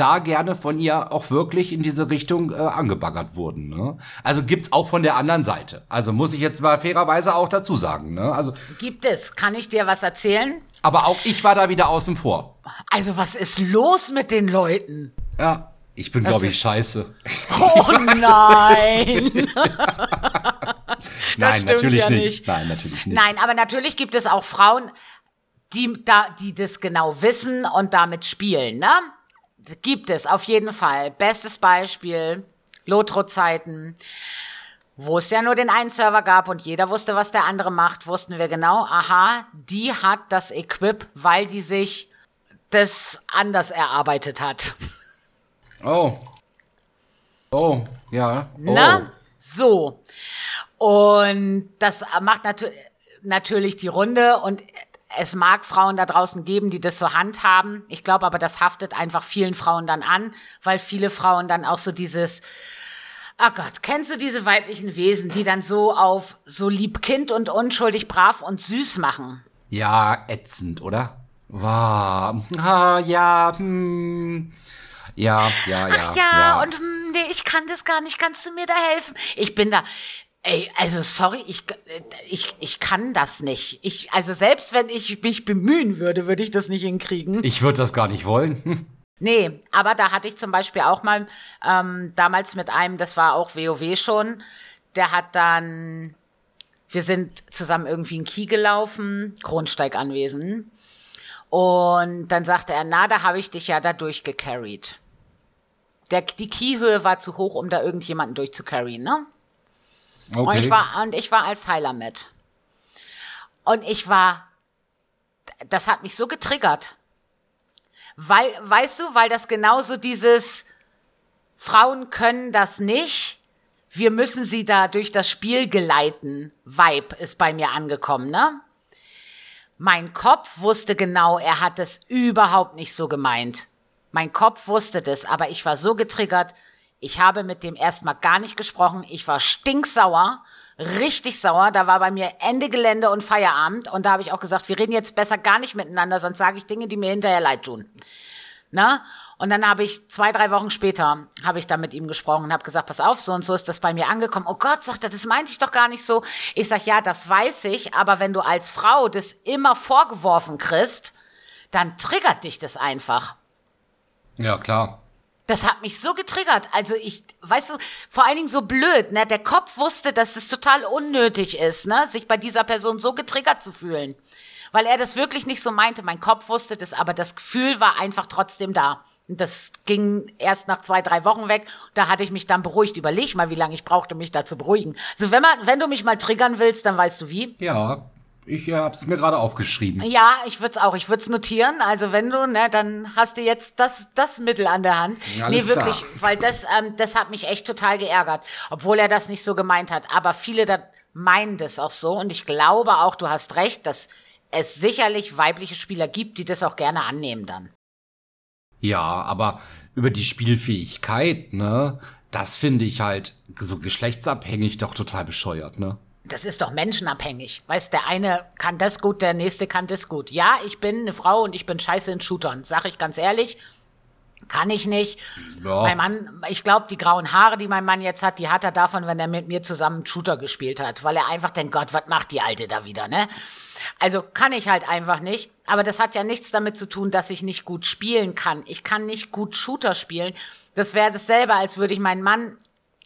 da gerne von ihr auch wirklich in diese Richtung äh, angebaggert wurden. Ne? Also gibt's auch von der anderen Seite. Also muss ich jetzt mal fairerweise auch dazu sagen. Ne? Also gibt es. Kann ich dir was erzählen? Aber auch ich war da wieder außen vor. Also was ist los mit den Leuten? Ja, ich bin glaube ich scheiße. Oh nein. nein, natürlich ja nicht. nicht. Nein, natürlich nicht. Nein, aber natürlich gibt es auch Frauen, die da, die das genau wissen und damit spielen, ne? Gibt es auf jeden Fall. Bestes Beispiel, Lotro-Zeiten, wo es ja nur den einen Server gab und jeder wusste, was der andere macht, wussten wir genau, aha, die hat das Equip, weil die sich das anders erarbeitet hat. Oh. Oh, ja. Oh. Na? So. Und das macht nat natürlich die Runde und es mag Frauen da draußen geben, die das so handhaben. Ich glaube aber, das haftet einfach vielen Frauen dann an, weil viele Frauen dann auch so dieses, oh Gott, kennst du diese weiblichen Wesen, die dann so auf so lieb Kind und unschuldig brav und süß machen? Ja, ätzend, oder? Wow. Ah, ja, hm. Ja, ja, ja. Ach ja, ja. und hm, nee, ich kann das gar nicht. Kannst du mir da helfen? Ich bin da. Ey, also sorry, ich, ich, ich kann das nicht. Ich, also selbst wenn ich mich bemühen würde, würde ich das nicht hinkriegen. Ich würde das gar nicht wollen. nee, aber da hatte ich zum Beispiel auch mal ähm, damals mit einem, das war auch WoW schon, der hat dann, wir sind zusammen irgendwie in Kiel gelaufen, Kronsteig anwesend. Und dann sagte er, na, da habe ich dich ja da durchgecarried. Der, die Keyhöhe war zu hoch, um da irgendjemanden durchzucarryen, ne? Okay. Und ich war, und ich war als Heiler mit. Und ich war, das hat mich so getriggert. Weil, weißt du, weil das genauso dieses, Frauen können das nicht, wir müssen sie da durch das Spiel geleiten. Vibe ist bei mir angekommen, ne? Mein Kopf wusste genau, er hat es überhaupt nicht so gemeint. Mein Kopf wusste das, aber ich war so getriggert, ich habe mit dem erstmal gar nicht gesprochen. Ich war stinksauer, richtig sauer. Da war bei mir Ende Gelände und Feierabend. Und da habe ich auch gesagt, wir reden jetzt besser gar nicht miteinander, sonst sage ich Dinge, die mir hinterher leid tun. Na? Und dann habe ich zwei, drei Wochen später habe ich da mit ihm gesprochen und habe gesagt, pass auf, so und so ist das bei mir angekommen. Oh Gott, sagt er, das meinte ich doch gar nicht so. Ich sag, ja, das weiß ich, aber wenn du als Frau das immer vorgeworfen kriegst, dann triggert dich das einfach. Ja, klar. Das hat mich so getriggert. Also ich, weißt du, vor allen Dingen so blöd, ne? Der Kopf wusste, dass es total unnötig ist, ne? Sich bei dieser Person so getriggert zu fühlen. Weil er das wirklich nicht so meinte. Mein Kopf wusste das, aber das Gefühl war einfach trotzdem da. Und das ging erst nach zwei, drei Wochen weg. Da hatte ich mich dann beruhigt. Überleg mal, wie lange ich brauchte, mich da zu beruhigen. Also wenn man, wenn du mich mal triggern willst, dann weißt du wie. Ja, ich äh, habe es mir gerade aufgeschrieben. Ja, ich würde es auch. Ich würde es notieren. Also wenn du, ne, dann hast du jetzt das, das Mittel an der Hand. Alles nee, wirklich, klar. weil das, ähm, das hat mich echt total geärgert, obwohl er das nicht so gemeint hat. Aber viele da meinen das auch so. Und ich glaube auch, du hast recht, dass es sicherlich weibliche Spieler gibt, die das auch gerne annehmen dann. Ja, aber über die Spielfähigkeit, ne, das finde ich halt so geschlechtsabhängig doch total bescheuert, ne? Das ist doch menschenabhängig. Weißt, der eine kann das gut, der nächste kann das gut. Ja, ich bin eine Frau und ich bin scheiße in Shootern, sag ich ganz ehrlich. Kann ich nicht. Ja. Mein Mann, ich glaube, die grauen Haare, die mein Mann jetzt hat, die hat er davon, wenn er mit mir zusammen Shooter gespielt hat, weil er einfach denkt, Gott, was macht die Alte da wieder, ne? Also kann ich halt einfach nicht. Aber das hat ja nichts damit zu tun, dass ich nicht gut spielen kann. Ich kann nicht gut Shooter spielen. Das wäre dasselbe, als würde ich meinen Mann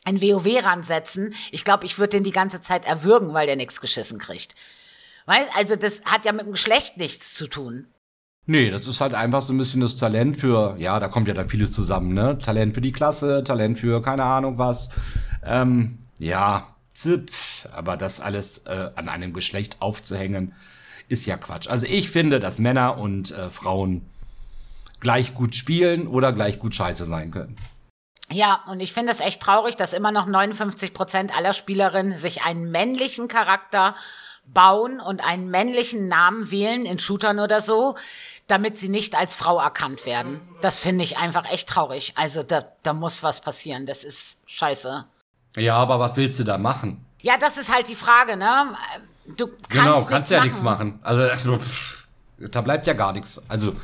ein WoW ransetzen. Ich glaube, ich würde den die ganze Zeit erwürgen, weil der nichts geschissen kriegt. Weißt? Also das hat ja mit dem Geschlecht nichts zu tun. Nee, das ist halt einfach so ein bisschen das Talent für, ja, da kommt ja dann vieles zusammen, ne? Talent für die Klasse, Talent für keine Ahnung was. Ähm, ja, zipf, aber das alles äh, an einem Geschlecht aufzuhängen, ist ja Quatsch. Also ich finde, dass Männer und äh, Frauen gleich gut spielen oder gleich gut scheiße sein können. Ja, und ich finde es echt traurig, dass immer noch 59 Prozent aller Spielerinnen sich einen männlichen Charakter bauen und einen männlichen Namen wählen in Shootern oder so, damit sie nicht als Frau erkannt werden. Das finde ich einfach echt traurig. Also da, da muss was passieren. Das ist scheiße. Ja, aber was willst du da machen? Ja, das ist halt die Frage, ne? Du kannst genau, kannst ja nichts machen. Also da bleibt ja gar nichts. Also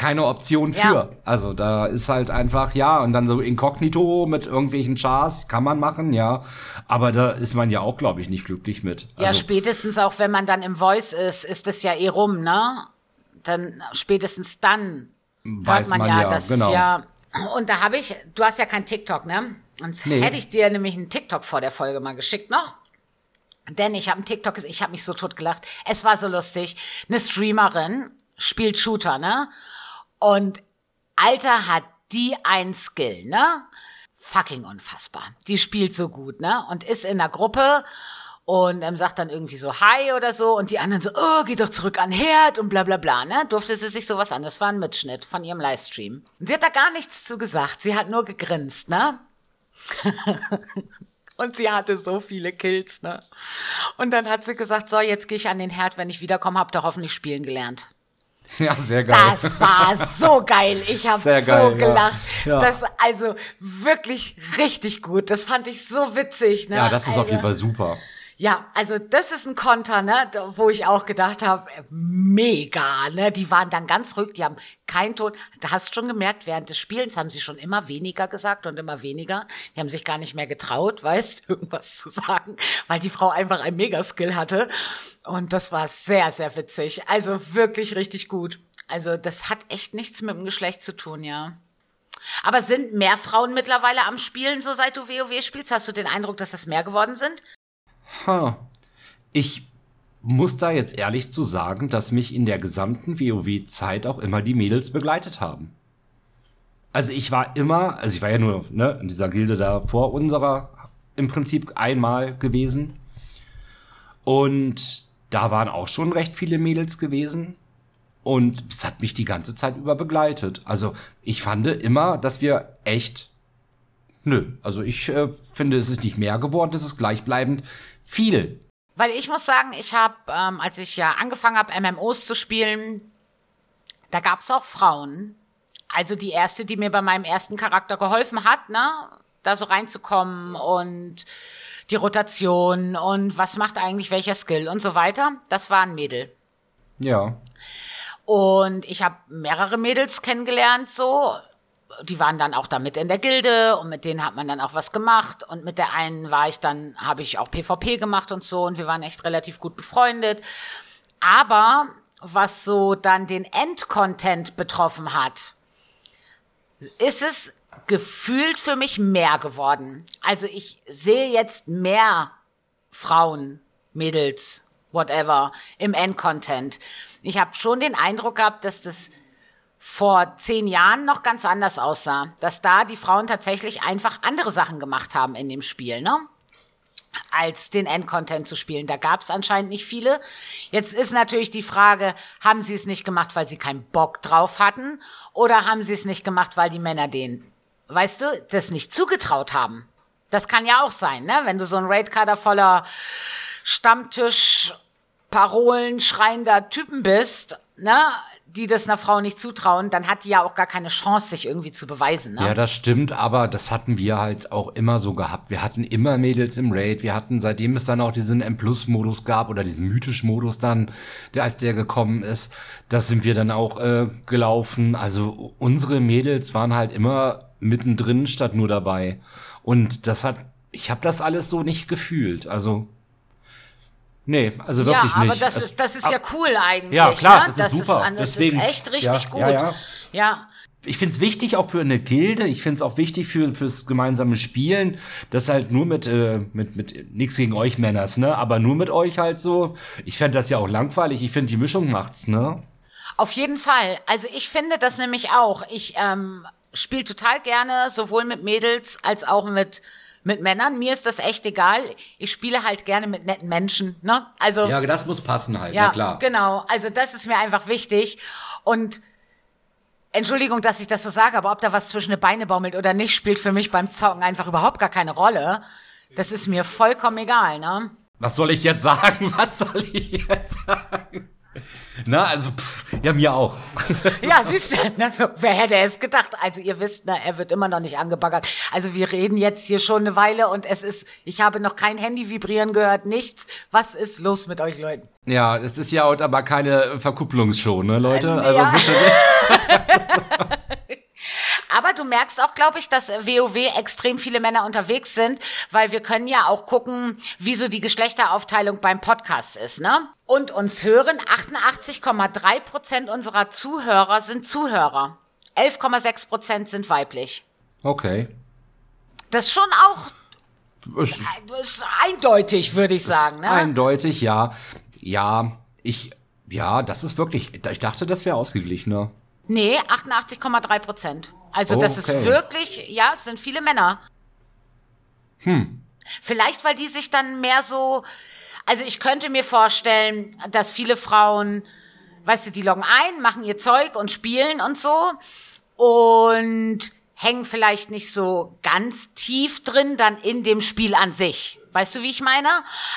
keine Option für. Ja. Also da ist halt einfach, ja, und dann so inkognito mit irgendwelchen Chars kann man machen, ja. Aber da ist man ja auch, glaube ich, nicht glücklich mit. Ja, Also, spätestens auch, wenn man dann im Voice ist, ist das ja eh rum, ne? Dann spätestens dann Weiß man, man ja, ja, das genau. ja. Und da habe ich, du hast ja kein TikTok, ne? Sonst Nee. hätte ich dir nämlich einen TikTok vor der Folge mal geschickt noch. Denn ich habe einen TikTok, ich habe mich so tot gelacht. Es war so lustig. Eine Streamerin spielt Shooter, ne? Und Alter hat die ein Skill, ne? Fucking unfassbar. Die spielt so gut, ne? Und ist in der Gruppe und ähm, sagt dann irgendwie so Hi oder so und die anderen so, oh, geh doch zurück an Herd und bla bla bla, ne? Durfte sie sich sowas an. Das war ein Mitschnitt von ihrem Livestream. Und sie hat da gar nichts zu gesagt. Sie hat nur gegrinst, ne? Und sie hatte so viele Kills, ne? Und dann hat sie gesagt, so, jetzt gehe ich an den Herd, wenn ich wiederkomme, habt ihr hoffentlich spielen gelernt. ja, sehr geil. Das war so geil. Ich habe so geil, ja. gelacht. Ja. Das also wirklich richtig gut. Das fand ich so witzig. Ne? ja, das ist also, auf jeden Fall super. Ja, also das ist ein Konter, ne, wo ich auch gedacht habe, mega, ne? Die waren dann ganz ruhig, die haben keinen Ton. Da hast schon gemerkt, während des Spielens haben sie schon immer weniger gesagt und immer weniger. Die haben sich gar nicht mehr getraut, weißt, irgendwas zu sagen, weil die Frau einfach ein Megaskill hatte. Und das war sehr, sehr witzig. Also wirklich richtig gut. Also das hat echt nichts mit dem Geschlecht zu tun, ja. Aber sind mehr Frauen mittlerweile am Spielen, so seit du WoW spielst? Hast du den Eindruck, dass das mehr geworden sind? Ha. Ich muss da jetzt ehrlich zu sagen, dass mich in der gesamten WoW-Zeit auch immer die Mädels begleitet haben. Also ich war immer, also ich war ja nur ne, in dieser Gilde da vor unserer im Prinzip einmal gewesen. Und da waren auch schon recht viele Mädels gewesen. Und es hat mich die ganze Zeit über begleitet. Also ich fand immer, dass wir echt Nö, also ich äh, finde, es ist nicht mehr geworden, es ist gleichbleibend viel. Weil ich muss sagen, ich habe, ähm, als ich ja angefangen habe, MMOs zu spielen, da gab es auch Frauen. Also die erste, die mir bei meinem ersten Charakter geholfen hat, ne, da so reinzukommen und die Rotation und was macht eigentlich welcher Skill und so weiter, das war ein Mädel. Ja. Und ich habe mehrere Mädels kennengelernt, so. Die waren dann auch da mit in der Gilde und mit denen hat man dann auch was gemacht. Und mit der einen war ich dann, habe ich auch PvP gemacht und so und wir waren echt relativ gut befreundet. Aber was so dann den Endcontent betroffen hat, ist es gefühlt für mich mehr geworden. Also ich sehe jetzt mehr Frauen, Mädels, whatever, im Endcontent. Ich habe schon den Eindruck gehabt, dass das vor zehn Jahren noch ganz anders aussah. Dass da die Frauen tatsächlich einfach andere Sachen gemacht haben in dem Spiel, ne? als den Endcontent zu spielen. Da gab es anscheinend nicht viele. Jetzt ist natürlich die Frage, haben sie es nicht gemacht, weil sie keinen Bock drauf hatten? Oder haben sie es nicht gemacht, weil die Männer denen, weißt du, das nicht zugetraut haben? Das kann ja auch sein, ne? Wenn du so ein Raidkader voller Stammtisch Parolen schreiender Typen bist, ne? Die das einer Frau nicht zutrauen, dann hat die ja auch gar keine Chance, sich irgendwie zu beweisen. Ne? Ja, das stimmt, aber das hatten wir halt auch immer so gehabt. Wir hatten immer Mädels im Raid. Wir hatten, seitdem es dann auch diesen M-Plus-Modus gab oder diesen Mythisch-Modus dann, der als der gekommen ist, das sind wir dann auch äh, gelaufen. Also unsere Mädels waren halt immer mittendrin statt nur dabei. Und das hat, ich habe das alles so nicht gefühlt. Also Nee, also wirklich ja, nicht. aber das also, ist, das ist ja cool eigentlich. Ja, klar, ne? das ist super. Ist, das Deswegen, ist echt richtig ja, gut. Ja, ja. ja. Ich finde es wichtig auch für eine Gilde, ich finde es auch wichtig für fürs gemeinsame Spielen, das halt nur mit, äh, mit, mit nichts gegen euch Männers, ne? Aber nur mit euch halt so. Ich fände das ja auch langweilig, ich finde die Mischung macht's, ne? Auf jeden Fall. Also ich finde das nämlich auch. Ich ähm, spiele total gerne sowohl mit Mädels als auch mit mit Männern. Mir ist das echt egal. Ich spiele halt gerne mit netten Menschen. Ne? Also ja, das muss passen halt. Ja, na klar. Genau. Also das ist mir einfach wichtig. Und Entschuldigung, dass ich das so sage, aber ob da was zwischen den Beine baumelt oder nicht, spielt für mich beim Zocken einfach überhaupt gar keine Rolle. Das ist mir vollkommen egal, ne? Was soll ich jetzt sagen? Was soll ich jetzt sagen? Na, also, pff, ja, mir auch. ja, siehst du, ne, wer hätte es gedacht? Also, ihr wisst, ne, er wird immer noch nicht angebaggert. Also, wir reden jetzt hier schon eine Weile und es ist, ich habe noch kein Handy vibrieren gehört, nichts. Was ist los mit euch Leuten? Ja, es ist ja heute aber keine Verkupplungsshow, ne, Leute? Äh, also, ja. bitte. Aber du merkst auch, glaube ich, dass WoW extrem viele Männer unterwegs sind, weil wir können ja auch gucken, wie so die Geschlechteraufteilung beim Podcast ist, ne? Und uns hören 88,3 Prozent unserer Zuhörer sind Zuhörer. 11,6 Prozent sind weiblich. Okay. Das ist schon auch das ist eindeutig, würde ich sagen, ne? Eindeutig, ja. Ja, ich, ja, das ist wirklich, ich dachte, das wäre ausgeglichener. Nee, 88,3 Prozent. Also das ist Okay. wirklich, ja, es sind viele Männer. Hm. Vielleicht, weil die sich dann mehr so, also ich könnte mir vorstellen, dass viele Frauen, weißt du, die loggen ein, machen ihr Zeug und spielen und so und hängen vielleicht nicht so ganz tief drin dann in dem Spiel an sich. Weißt du, wie ich meine?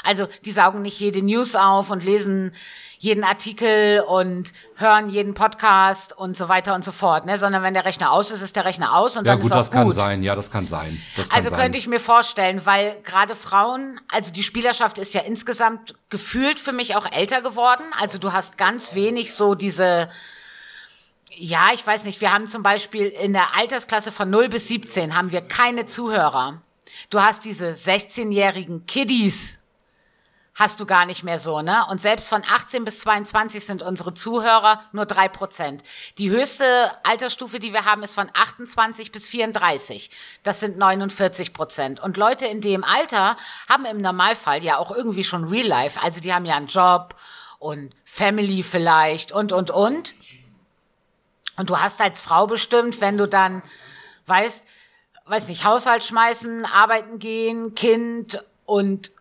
Also die saugen nicht jede News auf und lesen jeden Artikel und hören jeden Podcast und so weiter und so fort, ne? Sondern wenn der Rechner aus ist, ist der Rechner aus und Ja, dann gut, ist auch das kann gut. sein. Ja, das kann sein. Das kann Also sein. könnte ich mir vorstellen, weil gerade Frauen, also die Spielerschaft ist ja insgesamt gefühlt für mich auch älter geworden. Also du hast ganz wenig so diese, ja, ich weiß nicht, wir haben zum Beispiel in der Altersklasse von 0 bis 17 haben wir keine Zuhörer. Du hast diese 16-jährigen Kiddies, hast du gar nicht mehr so, ne? Und selbst von 18 bis 22 sind unsere Zuhörer nur drei Prozent. Die höchste Altersstufe, die wir haben, ist von 28 bis 34. Das sind 49 Prozent. Und Leute in dem Alter haben im Normalfall ja auch irgendwie schon Real Life. Also die haben ja einen Job und Family vielleicht und, und, und. Und du hast als Frau bestimmt, wenn du dann, weißt, weiß nicht, Haushalt schmeißen, arbeiten gehen, Kind und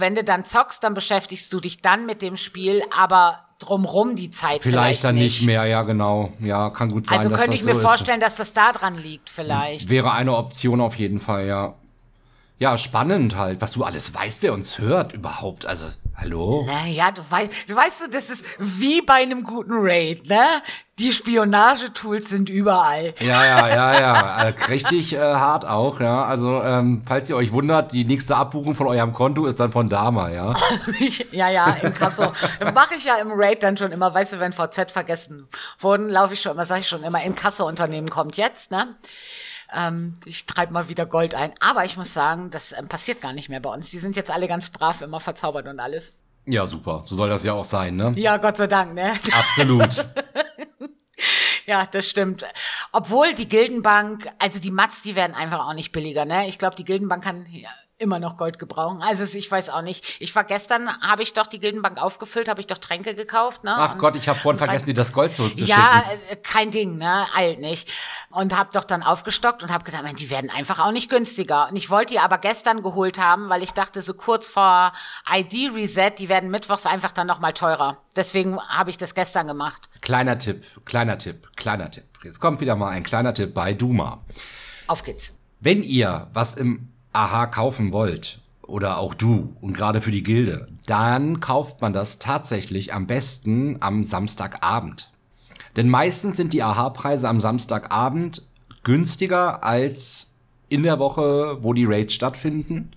wenn du dann zockst, dann beschäftigst du dich dann mit dem Spiel, aber drumrum die Zeit vielleicht, Vielleicht dann nicht mehr, ja, genau. Ja, kann gut sein, Also könnte ich mir so vorstellen, dass das da dran liegt vielleicht. ist. Wäre eine Option auf jeden Fall, ja. Ja, spannend halt, was du alles weißt, wer uns hört überhaupt. Also, hallo? Naja, du weißt, du weißt, das ist wie bei einem guten Raid, ne? Die Spionagetools sind überall. Ja, ja, ja, ja. Äh, richtig äh, hart auch, ja. Also, ähm, falls ihr euch wundert, die nächste Abbuchung von eurem Konto ist dann von Dama, ja. ja, ja, in Kasso. Mache ich ja im Raid dann schon immer, weißt du, wenn VZ vergessen wurden, laufe ich schon immer, sage ich schon immer, in Kasso-Unternehmen kommt jetzt, ne? Ähm, ich treibe mal wieder Gold ein. Aber ich muss sagen, das ähm, passiert gar nicht mehr bei uns. Die sind jetzt alle ganz brav, immer verzaubert und alles. Ja, super. So soll das ja auch sein, ne? Ja, Gott sei Dank, ne? Absolut. Ja, das stimmt. Obwohl die Gildenbank, also die Mats, die werden einfach auch nicht billiger, ne? Ich glaube, die Gildenbank kann ja, immer noch Gold gebrauchen. Also ich weiß auch nicht. Ich war gestern, habe ich doch die Gildenbank aufgefüllt, habe ich doch Tränke gekauft. Ne? Ach und, Gott, ich habe vorhin vergessen, dir das Gold zurückzuschicken. Ja, äh, kein Ding, ne, eilt nicht. Und habe doch dann aufgestockt und habe gedacht, man, die werden einfach auch nicht günstiger. Und ich wollte die aber gestern geholt haben, weil ich dachte, so kurz vor ID-Reset, die werden mittwochs einfach dann noch mal teurer. Deswegen habe ich das gestern gemacht. Kleiner Tipp, kleiner Tipp, kleiner Tipp. Jetzt kommt wieder mal ein kleiner Tipp bei Duma. Auf geht's. Wenn ihr was im Aha kaufen wollt, oder auch du und gerade für die Gilde, dann kauft man das tatsächlich am besten am Samstagabend. Denn meistens sind die Aha-Preise am Samstagabend günstiger als in der Woche, wo die Raids stattfinden.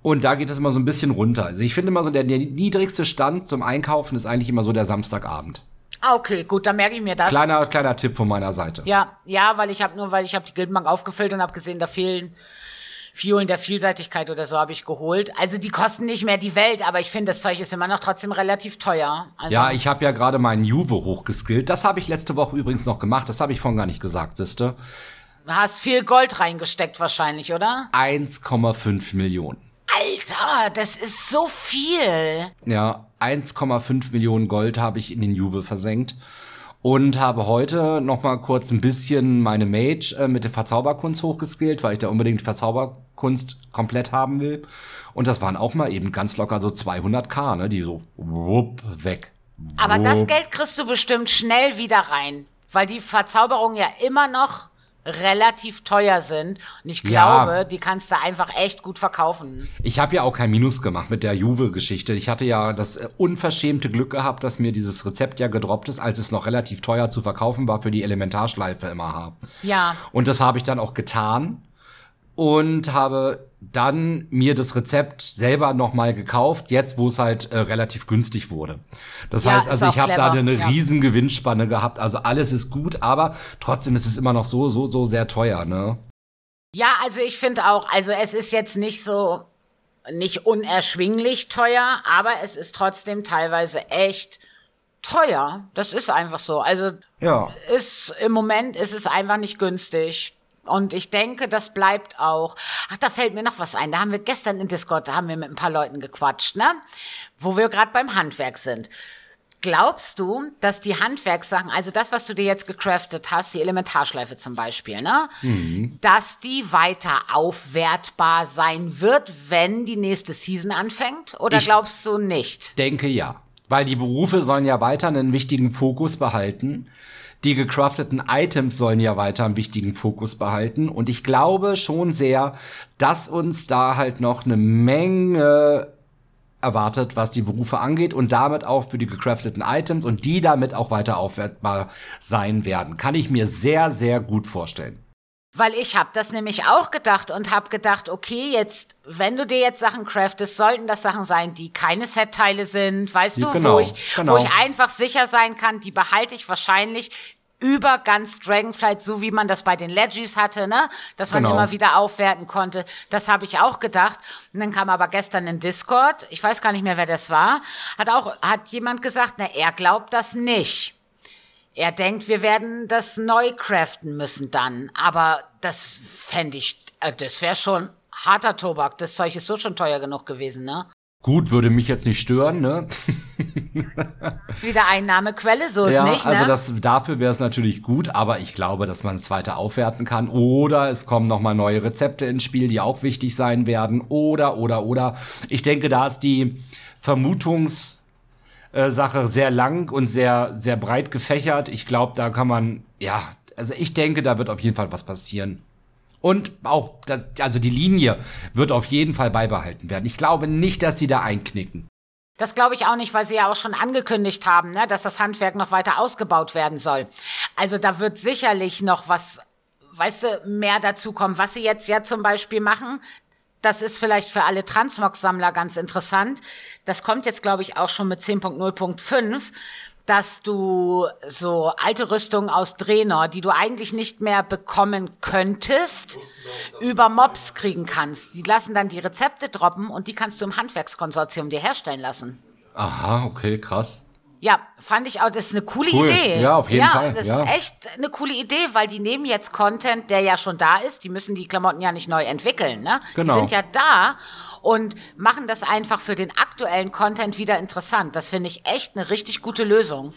Und da geht es immer so ein bisschen runter. Also ich finde immer so, der, der niedrigste Stand zum Einkaufen ist eigentlich immer so der Samstagabend. Ah, okay, gut, dann merke ich mir das. Kleiner, kleiner Tipp von meiner Seite. Ja, ja, weil ich habe nur, weil ich habe die Gildenbank aufgefüllt und habe gesehen, da fehlen Fiolen der Vielseitigkeit oder so habe ich geholt. Also die kosten nicht mehr die Welt, aber ich finde, das Zeug ist immer noch trotzdem relativ teuer. Also ja, ich habe ja gerade meinen Juve hochgeskillt. Das habe ich letzte Woche übrigens noch gemacht. Das habe ich vorhin gar nicht gesagt, siehste. Du hast viel Gold reingesteckt wahrscheinlich, oder? 1,5 Millionen. Alter, das ist so viel. Ja, 1,5 Millionen Gold habe ich in den Juve versenkt und habe heute noch mal kurz ein bisschen meine Mage äh, mit der Verzauberkunst hochgeskillt, weil ich da unbedingt Verzauberkunst komplett haben will. Und das waren auch mal eben ganz locker so 200k, ne, die so wupp weg. Wupp. Aber das Geld kriegst du bestimmt schnell wieder rein, weil die Verzauberung ja immer noch relativ teuer sind. Und ich glaube, ja. die kannst du einfach echt gut verkaufen. Ich habe ja auch kein Minus gemacht mit der Juve-Geschichte. Ich hatte ja das äh, unverschämte Glück gehabt, dass mir dieses Rezept ja gedroppt ist, als es noch relativ teuer zu verkaufen war für die Elementarschleife im AHA. Ja. Und das habe ich dann auch getan und habe dann mir das Rezept selber nochmal gekauft, jetzt wo es halt äh, relativ günstig wurde. Das ja, heißt, also ich habe da eine ja. riesen Gewinnspanne gehabt, also alles ist gut, aber trotzdem ist es immer noch so, so, so sehr teuer, ne? Ja, also ich finde auch, also es ist jetzt nicht so, nicht unerschwinglich teuer, aber es ist trotzdem teilweise echt teuer. Das ist einfach so. Also ja. ist im Moment ist es einfach nicht günstig. Und ich denke, das bleibt auch. Ach, da fällt mir noch was ein. Da haben wir gestern in Discord, da haben wir mit ein paar Leuten gequatscht, ne? Wo wir gerade beim Handwerk sind. Glaubst du, dass die Handwerkssachen, also das, was du dir jetzt gecraftet hast, die Elementarschleife zum Beispiel, ne, mhm. dass die weiter aufwertbar sein wird, wenn die nächste Season anfängt? Oder ich glaubst du nicht? Denke ja. Weil die Berufe sollen ja weiter einen wichtigen Fokus behalten. Die gecrafteten Items sollen ja weiter einen wichtigen Fokus behalten. Und ich glaube schon sehr, dass uns da halt noch eine Menge erwartet, was die Berufe angeht und damit auch für die gecrafteten Items und die damit auch weiter aufwertbar sein werden. Kann ich mir sehr, sehr gut vorstellen. Weil ich habe das nämlich auch gedacht und habe gedacht, okay, jetzt, wenn du dir jetzt Sachen craftest, sollten das Sachen sein, die keine Set-Teile sind, weißt du, genau, wo, ich, genau. wo ich einfach sicher sein kann, die behalte ich wahrscheinlich über ganz Dragonflight, so wie man das bei den Legis hatte, ne? Dass man genau. immer wieder aufwerten konnte. Das habe ich auch gedacht. Und dann kam aber gestern in Discord, ich weiß gar nicht mehr, wer das war, hat auch, hat jemand gesagt, na, er glaubt das nicht. Er denkt, wir werden das neu craften müssen dann. Aber das fände ich, äh, das wäre schon harter Tobak. Das Zeug ist so schon teuer genug gewesen, ne? Gut, würde mich jetzt nicht stören, ne? Wieder Einnahmequelle, so ist ja, nicht, ne? Also das, dafür wäre es natürlich gut, aber ich glaube, dass man es weiter aufwerten kann. Oder es kommen nochmal neue Rezepte ins Spiel, die auch wichtig sein werden. Oder, oder, oder. Ich denke, da ist die Vermutungs- äh, Sache sehr lang und sehr, sehr breit gefächert. Ich glaube, da kann man, ja, also ich denke, da wird auf jeden Fall was passieren. Und auch, also die Linie wird auf jeden Fall beibehalten werden. Ich glaube nicht, dass sie da einknicken. Das glaube ich auch nicht, weil sie ja auch schon angekündigt haben, ne, dass das Handwerk noch weiter ausgebaut werden soll. Also da wird sicherlich noch was, weißt du, mehr dazu kommen. Was sie jetzt ja zum Beispiel machen, das ist vielleicht für alle Transmog-Sammler ganz interessant. Das kommt jetzt, glaube ich, auch schon mit 10.0.5 dass du so alte Rüstungen aus Draenor, die du eigentlich nicht mehr bekommen könntest, über Mobs kriegen kannst. Die lassen dann die Rezepte droppen und die kannst du im Handwerkskonsortium dir herstellen lassen. Aha, okay, krass. Ja, fand ich auch, das ist eine coole Cool. Idee. Ja, auf jeden ja, Fall, Das ja. ist echt eine coole Idee, weil die nehmen jetzt Content, der ja schon da ist. Die müssen die Klamotten ja nicht neu entwickeln, ne? Genau. Die sind ja da und machen das einfach für den aktuellen Content wieder interessant. Das finde ich echt eine richtig gute Lösung.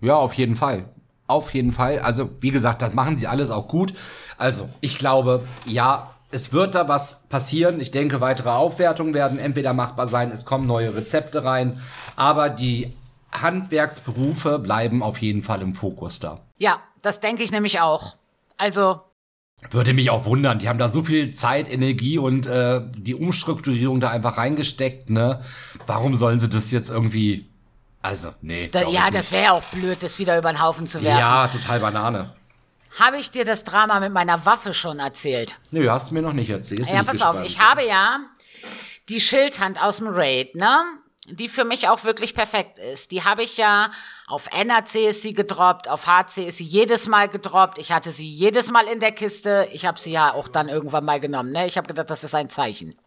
Ja, auf jeden Fall. Auf jeden Fall. Also, wie gesagt, das machen sie alles auch gut. Also, ich glaube, ja, es wird da was passieren. Ich denke, weitere Aufwertungen werden entweder machbar sein, es kommen neue Rezepte rein, aber die Handwerksberufe bleiben auf jeden Fall im Fokus da. Ja, das denke ich nämlich auch. Also, Würde mich auch wundern. Die haben da so viel Zeit, Energie und äh, die Umstrukturierung da einfach reingesteckt, ne? Warum sollen sie das jetzt irgendwie. Also, nee. da, ja, das wäre auch blöd, das wieder über den Haufen zu werfen. Ja, total Banane. Habe ich dir das Drama mit meiner Waffe schon erzählt? Nö, hast du mir noch nicht erzählt. Ja, pass auf, gespannt. ich habe ja die Schildhand aus dem Raid, ne? Die für mich auch wirklich perfekt ist. Die habe ich ja auf NAC ist sie gedroppt, auf HC ist sie jedes Mal gedroppt. Ich hatte sie jedes Mal in der Kiste. Ich habe sie ja auch dann irgendwann mal genommen, ne? Ich habe gedacht, das ist ein Zeichen.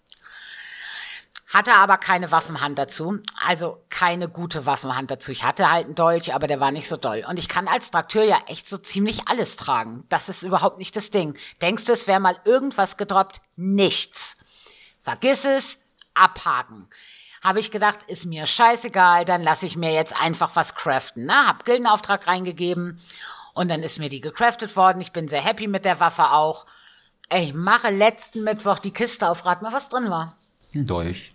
Hatte aber keine Waffenhand dazu, also keine gute Waffenhand dazu. Ich hatte halt einen Dolch, aber der war nicht so doll. Und ich kann als Trakteur ja echt so ziemlich alles tragen. Das ist überhaupt nicht das Ding. Denkst du, es wäre mal irgendwas gedroppt? Nichts. Vergiss es, abhaken. Habe ich gedacht, ist mir scheißegal, dann lasse ich mir jetzt einfach was craften. Ne? Hab Gildenauftrag reingegeben und dann ist mir die gecraftet worden. Ich bin sehr happy mit der Waffe auch. Ey, ich mache letzten Mittwoch die Kiste auf, rat mal, was drin war. Ein Dolch.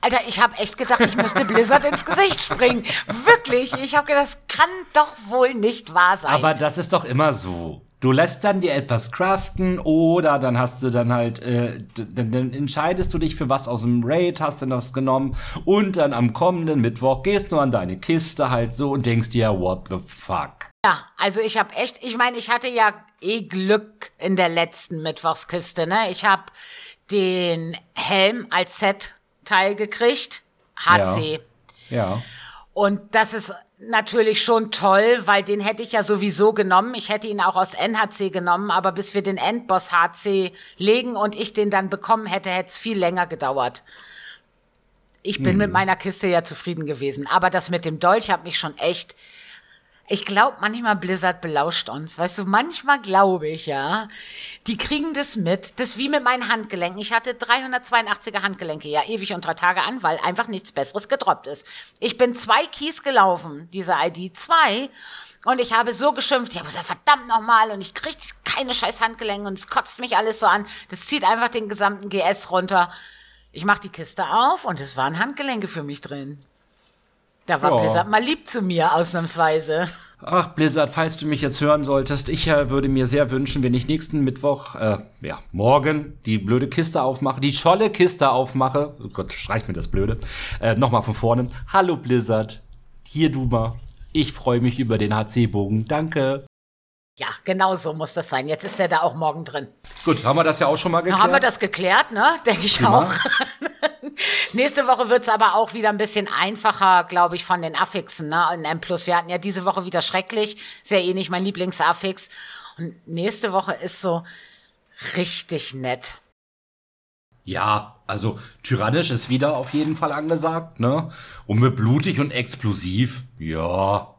Alter, ich habe echt gedacht, ich müsste Blizzard ins Gesicht springen. Wirklich, ich habe gedacht, das kann doch wohl nicht wahr sein. Aber das ist doch immer so. Du lässt dann dir etwas craften oder dann hast du dann halt, äh, dann, dann entscheidest du dich für was aus dem Raid, hast dann was genommen und dann am kommenden Mittwoch gehst du an deine Kiste halt so und denkst dir, what the fuck? Ja, also ich habe echt, ich meine, ich hatte ja eh Glück in der letzten Mittwochskiste, ne? Ich habe den Helm als Set-Teil gekriegt, HC. Ja. Und das ist natürlich schon toll, weil den hätte ich ja sowieso genommen. Ich hätte ihn auch aus NHC genommen, aber bis wir den Endboss HC legen und ich den dann bekommen hätte, hätte es viel länger gedauert. Ich bin mit meiner Kiste ja zufrieden gewesen. Aber das mit dem Dolch hat mich schon echt. Ich glaube, manchmal Blizzard belauscht uns. Weißt du, manchmal glaube ich ja, die kriegen das mit. Das wie mit meinen Handgelenken. Ich hatte 382er Handgelenke ja ewig und drei Tage an, weil einfach nichts Besseres gedroppt ist. Ich bin zwei Keys gelaufen, diese ID zwei. Und ich habe so geschimpft, ich habe gesagt, verdammt nochmal, und ich krieg keine scheiß Handgelenke und es kotzt mich alles so an. Das zieht einfach den gesamten GS runter. Ich mach die Kiste auf und es waren Handgelenke für mich drin. Da war Ja. Blizzard mal lieb zu mir, ausnahmsweise. Ach, Blizzard, falls du mich jetzt hören solltest, ich äh, würde mir sehr wünschen, wenn ich nächsten Mittwoch, äh, ja, morgen die blöde Kiste aufmache, die scholle Kiste aufmache. Oh Gott, streich mir das Blöde. Äh, Nochmal von vorne. Hallo Blizzard, hier du mal. Ich freue mich über den HC-Bogen. Danke. Ja, genau so muss das sein. Jetzt ist er da auch morgen drin. Gut, haben wir das ja auch schon mal geklärt. haben wir das geklärt, ne? Denke ich Prima. auch. Nächste Woche wird's aber auch wieder ein bisschen einfacher, glaube ich, von den Affixen, ne? In M+. Wir hatten ja diese Woche wieder schrecklich. Ist ja eh nicht mein Lieblingsaffix. Und nächste Woche ist so richtig nett. Ja, also tyrannisch ist wieder auf jeden Fall angesagt, ne? Und mit blutig und explosiv, ja,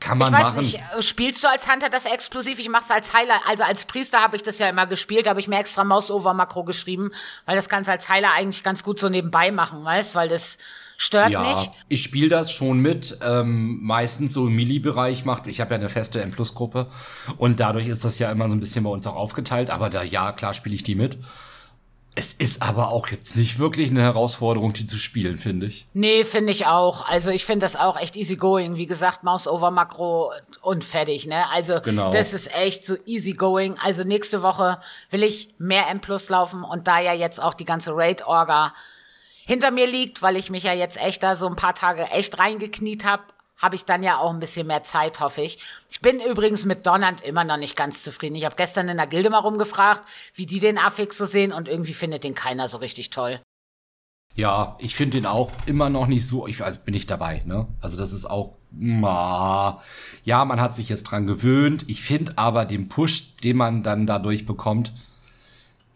kann man Ich weiß machen. nicht, äh, spielst du als Hunter das explosiv? Ich mach's als Heiler. Also als Priester habe ich das ja immer gespielt, habe ich mir extra Mouse-Over-Makro geschrieben, weil das kannst als Heiler eigentlich ganz gut so nebenbei machen, weißt? Weil das stört ja, nicht. ich spiele das schon mit, ähm, meistens so im Melee-Bereich macht. Ich habe ja eine feste M-Plus-Gruppe und dadurch ist das ja immer so ein bisschen bei uns auch aufgeteilt. Aber da, ja, klar spiele ich die mit. Es ist aber auch jetzt nicht wirklich eine Herausforderung, die zu spielen, finde ich. Nee, finde ich auch. Also ich finde das auch echt easy going. Wie gesagt, Mouse-Over-Makro und fertig, ne? Also Genau. das ist echt so easy going. Also nächste Woche will ich mehr M Plus laufen und da ja jetzt auch die ganze Raid-Orga hinter mir liegt, weil ich mich ja jetzt echt da so ein paar Tage echt reingekniet habe, habe ich dann ja auch ein bisschen mehr Zeit, hoffe ich. Ich bin übrigens mit Donnernd immer noch nicht ganz zufrieden. Ich habe gestern in der Gilde mal rumgefragt, wie die den Affix so sehen und irgendwie findet den keiner so richtig toll. Ja, ich finde den auch immer noch nicht so, ich also bin ich dabei, ne? Also das ist auch, ma, ja, man hat sich jetzt dran gewöhnt. Ich finde aber den Push, den man dann dadurch bekommt,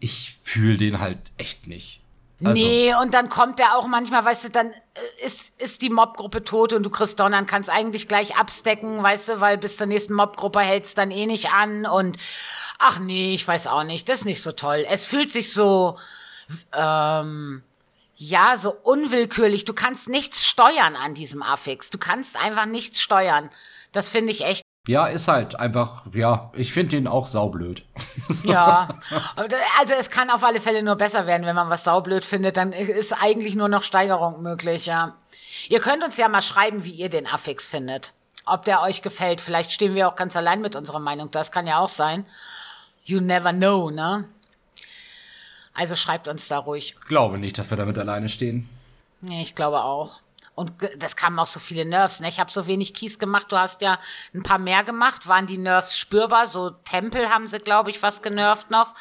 ich fühle den halt echt nicht. Also. Nee, und dann kommt der auch manchmal, weißt du, dann äh, ist, ist die Mobgruppe tot und du kriegst Donnern, kannst eigentlich gleich abstecken, weißt du, weil bis zur nächsten Mobgruppe hält's dann eh nicht an und ach nee, ich weiß auch nicht, das ist nicht so toll. Es fühlt sich so, ähm, ja, so unwillkürlich. Du kannst nichts steuern an diesem Affix. Du kannst einfach nichts steuern. Das finde ich echt ja, ist halt einfach, ja, ich finde den auch saublöd. ja, also es kann auf alle Fälle nur besser werden, wenn man was saublöd findet, dann ist eigentlich nur noch Steigerung möglich, ja. Ihr könnt uns ja mal schreiben, wie ihr den Affix findet. Ob der euch gefällt. Vielleicht stehen wir auch ganz allein mit unserer Meinung. Das kann ja auch sein. You never know, ne? Also schreibt uns da ruhig. Glaube nicht, dass wir damit alleine stehen. Nee, ich glaube auch. Und das kamen auch so viele Nerves. Ne? Ich habe so wenig Kies gemacht. Du hast ja ein paar mehr gemacht. Waren die Nerves spürbar? So Tempel haben sie, glaube ich, was genervt noch.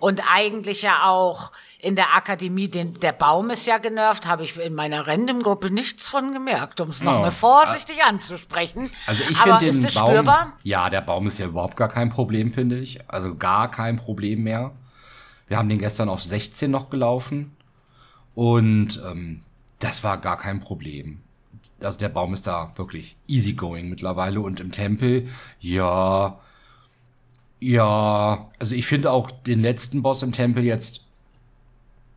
Und eigentlich ja auch in der Akademie, den, der Baum ist ja genervt, habe ich in meiner Random-Gruppe nichts von gemerkt, um es nochmal oh. vorsichtig anzusprechen. Also ich finde den Baum, spürbar? ja, der Baum ist ja überhaupt gar kein Problem, finde ich. Also gar kein Problem mehr. Wir haben den gestern auf 16 noch gelaufen und ähm, das war gar kein Problem. Also der Baum ist da wirklich easygoing mittlerweile und im Tempel, ja, ja, also ich finde auch den letzten Boss im Tempel jetzt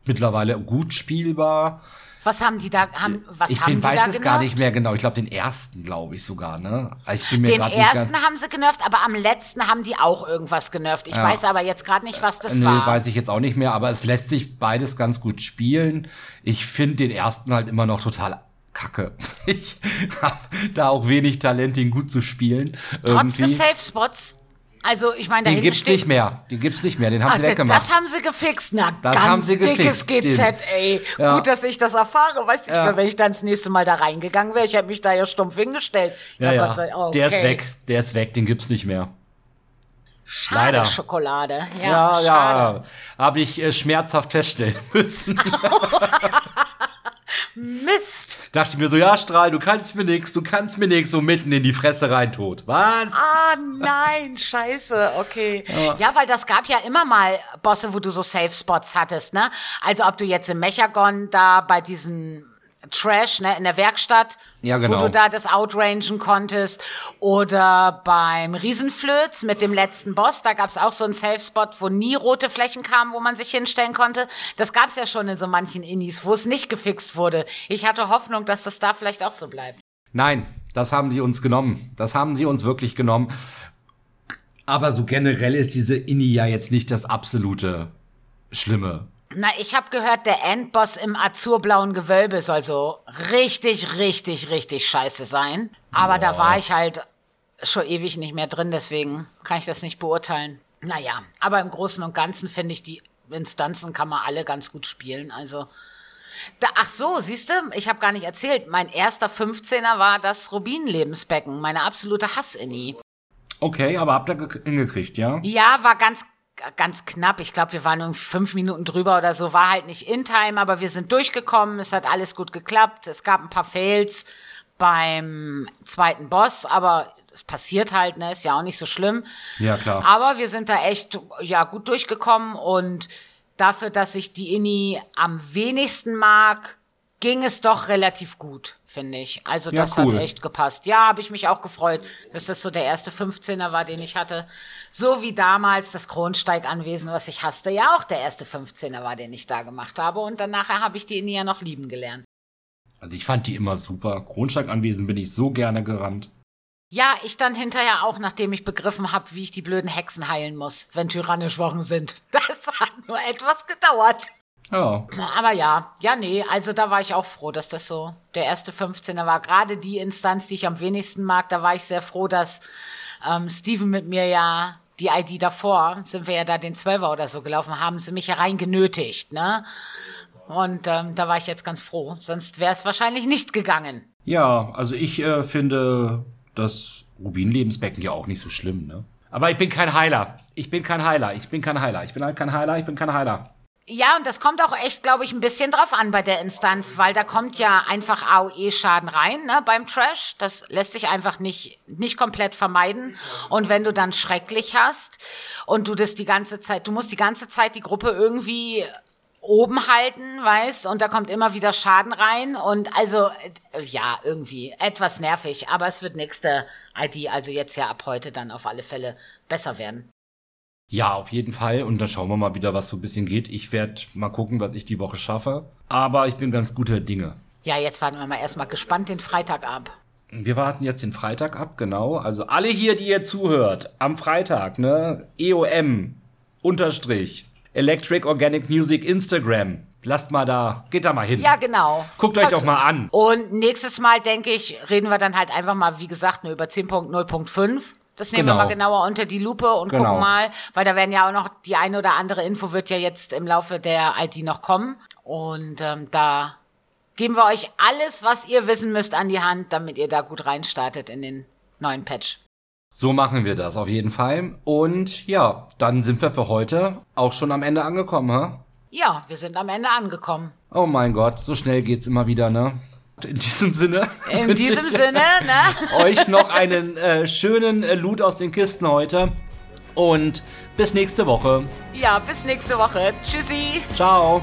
mittlerweile gut spielbar. Was haben die da? Haben, was ich haben bin, die weiß da es genervt? gar nicht mehr genau. Ich glaube, den ersten, glaube ich sogar. Ne? Ich bin mir den ersten haben sie genervt, aber am letzten haben die auch irgendwas genervt. Ich ja. weiß aber jetzt gerade nicht, was das nee, war. weiß ich jetzt auch nicht mehr, aber es lässt sich beides ganz gut spielen. Ich finde den ersten halt immer noch total kacke. Ich habe da auch wenig Talent, ihn gut zu spielen. Trotz irgendwie. des Safe Spots. Also, ich meine, Den gibt's nicht mehr. Den gibt's nicht mehr. Den haben Ach, sie weggemacht. Das haben sie gefixt. Na, das ganz haben sie dickes gefixt, GZ, ey. Ja. Gut, dass ich das erfahre. Weißt du, ja. wenn ich dann das nächste Mal da reingegangen wäre, ich hätte mich da ja stumpf hingestellt. Ja, ja. ja. Okay. Der ist weg. Der ist weg. Den gibt's nicht mehr. Schade Leider. Schokolade. Ja, ja. ja. Habe ich äh, schmerzhaft feststellen müssen. Mist. Dachte ich mir so, ja, Strahl, du kannst mir nix, du kannst mir nix, so mitten in die Fresse rein tot. Was? Ah, nein, scheiße, okay. Ja. ja. weil das gab ja immer mal Bosse, wo du so Safe Spots hattest, ne? Also ob du jetzt im Mechagon da bei diesen Trash, ne, in der Werkstatt, ja, genau. wo du da das outrangen konntest. Oder beim Riesenflöz mit dem letzten Boss, da gab's auch so einen Safe-Spot, wo nie rote Flächen kamen, wo man sich hinstellen konnte. Das gab's ja schon in so manchen Indies, wo es nicht gefixt wurde. Ich hatte Hoffnung, dass das da vielleicht auch so bleibt. Nein, das haben sie uns genommen. Das haben sie uns wirklich genommen. Aber so generell ist diese Inni ja jetzt nicht das absolute Schlimme. Na, ich habe gehört, der Endboss im azurblauen Gewölbe soll so richtig, richtig, richtig scheiße sein. Aber Boah. da war ich halt schon ewig nicht mehr drin, deswegen kann ich das nicht beurteilen. Naja, aber im Großen und Ganzen finde ich, die Instanzen kann man alle ganz gut spielen. Also, da, ach so, siehst du, ich habe gar nicht erzählt. Mein erster 15er war das Rubinlebensbecken, meine absolute Hass-Inni. Okay, aber habt ihr hingekriegt, ja? Ja, war ganz ganz knapp. Ich glaube, wir waren nur fünf Minuten drüber oder so. War halt nicht in Time, aber wir sind durchgekommen. Es hat alles gut geklappt. Es gab ein paar Fails beim zweiten Boss, aber es passiert halt, ne? Ist ja auch nicht so schlimm. Ja, klar. Aber wir sind da echt, ja, gut durchgekommen und dafür, dass ich die Inni am wenigsten mag, ging es doch relativ gut, finde ich. Also ja, das cool. hat echt gepasst. Ja, habe ich mich auch gefreut, dass das so der erste 15er war, den ich hatte. So wie damals das Kronsteiganwesen, was ich hasste, ja auch der erste 15er war, den ich da gemacht habe. Und dann nachher habe ich die in ja noch lieben gelernt. Also ich fand die immer super. Kronsteiganwesen bin ich so gerne gerannt. Ja, ich dann hinterher auch, nachdem ich begriffen habe, wie ich die blöden Hexen heilen muss, wenn tyrannisch Wochen sind. Das hat nur etwas gedauert. Ja. Aber ja, ja, nee, also da war ich auch froh, dass das so der erste 15er war. Gerade die Instanz, die ich am wenigsten mag, da war ich sehr froh, dass ähm, Steven mit mir ja die ID davor, sind wir ja da den 12er oder so gelaufen, haben sie mich ja rein genötigt, ne? Und ähm, da war ich jetzt ganz froh. Sonst wäre es wahrscheinlich nicht gegangen. Ja, also ich äh, finde das Rubin-Lebensbecken ja auch nicht so schlimm, ne? Aber ich bin kein Heiler. Ich bin kein Heiler. Ich bin kein Heiler. Ich bin halt kein Heiler. Ich bin kein Heiler. Ja, und das kommt auch echt, glaube ich, ein bisschen drauf an bei der Instanz, weil da kommt ja einfach AOE-Schaden rein ne, beim Trash. Das lässt sich einfach nicht, nicht komplett vermeiden. Und wenn du dann schrecklich hast und du das die ganze Zeit, du musst die ganze Zeit die Gruppe irgendwie oben halten, weißt, und da kommt immer wieder Schaden rein und also ja, irgendwie etwas nervig, aber es wird nächste ID, also jetzt ja ab heute dann auf alle Fälle besser werden. Ja, auf jeden Fall. Und dann schauen wir mal wieder, was so ein bisschen geht. Ich werde mal gucken, was ich die Woche schaffe. Aber ich bin ganz guter Dinge. Ja, jetzt warten wir mal erstmal gespannt den Freitag ab. Wir warten jetzt den Freitag ab, genau. Also alle hier, die ihr zuhört, am Freitag, ne? EOM, Unterstrich, Electric Organic Music Instagram. Lasst mal da, geht da mal hin. Ja, genau. Guckt euch doch mal an. Und nächstes Mal, denke ich, reden wir dann halt einfach mal, wie gesagt, nur über 10.0.5. Das nehmen genau. wir mal genauer unter die Lupe und genau. gucken mal, weil da werden ja auch noch die eine oder andere Info wird ja jetzt im Laufe der ID noch kommen. Und ähm, da geben wir euch alles, was ihr wissen müsst, an die Hand, damit ihr da gut reinstartet in den neuen Patch. So machen wir das auf jeden Fall. Und ja, dann sind wir für heute auch schon am Ende angekommen, ha? Ja, wir sind am Ende angekommen. Oh mein Gott, so schnell geht's immer wieder, ne? In diesem Sinne. In diesem Sinne, ne? Euch noch einen äh, schönen äh, Loot aus den Kisten heute. Und bis nächste Woche. Ja, bis nächste Woche. Tschüssi. Ciao.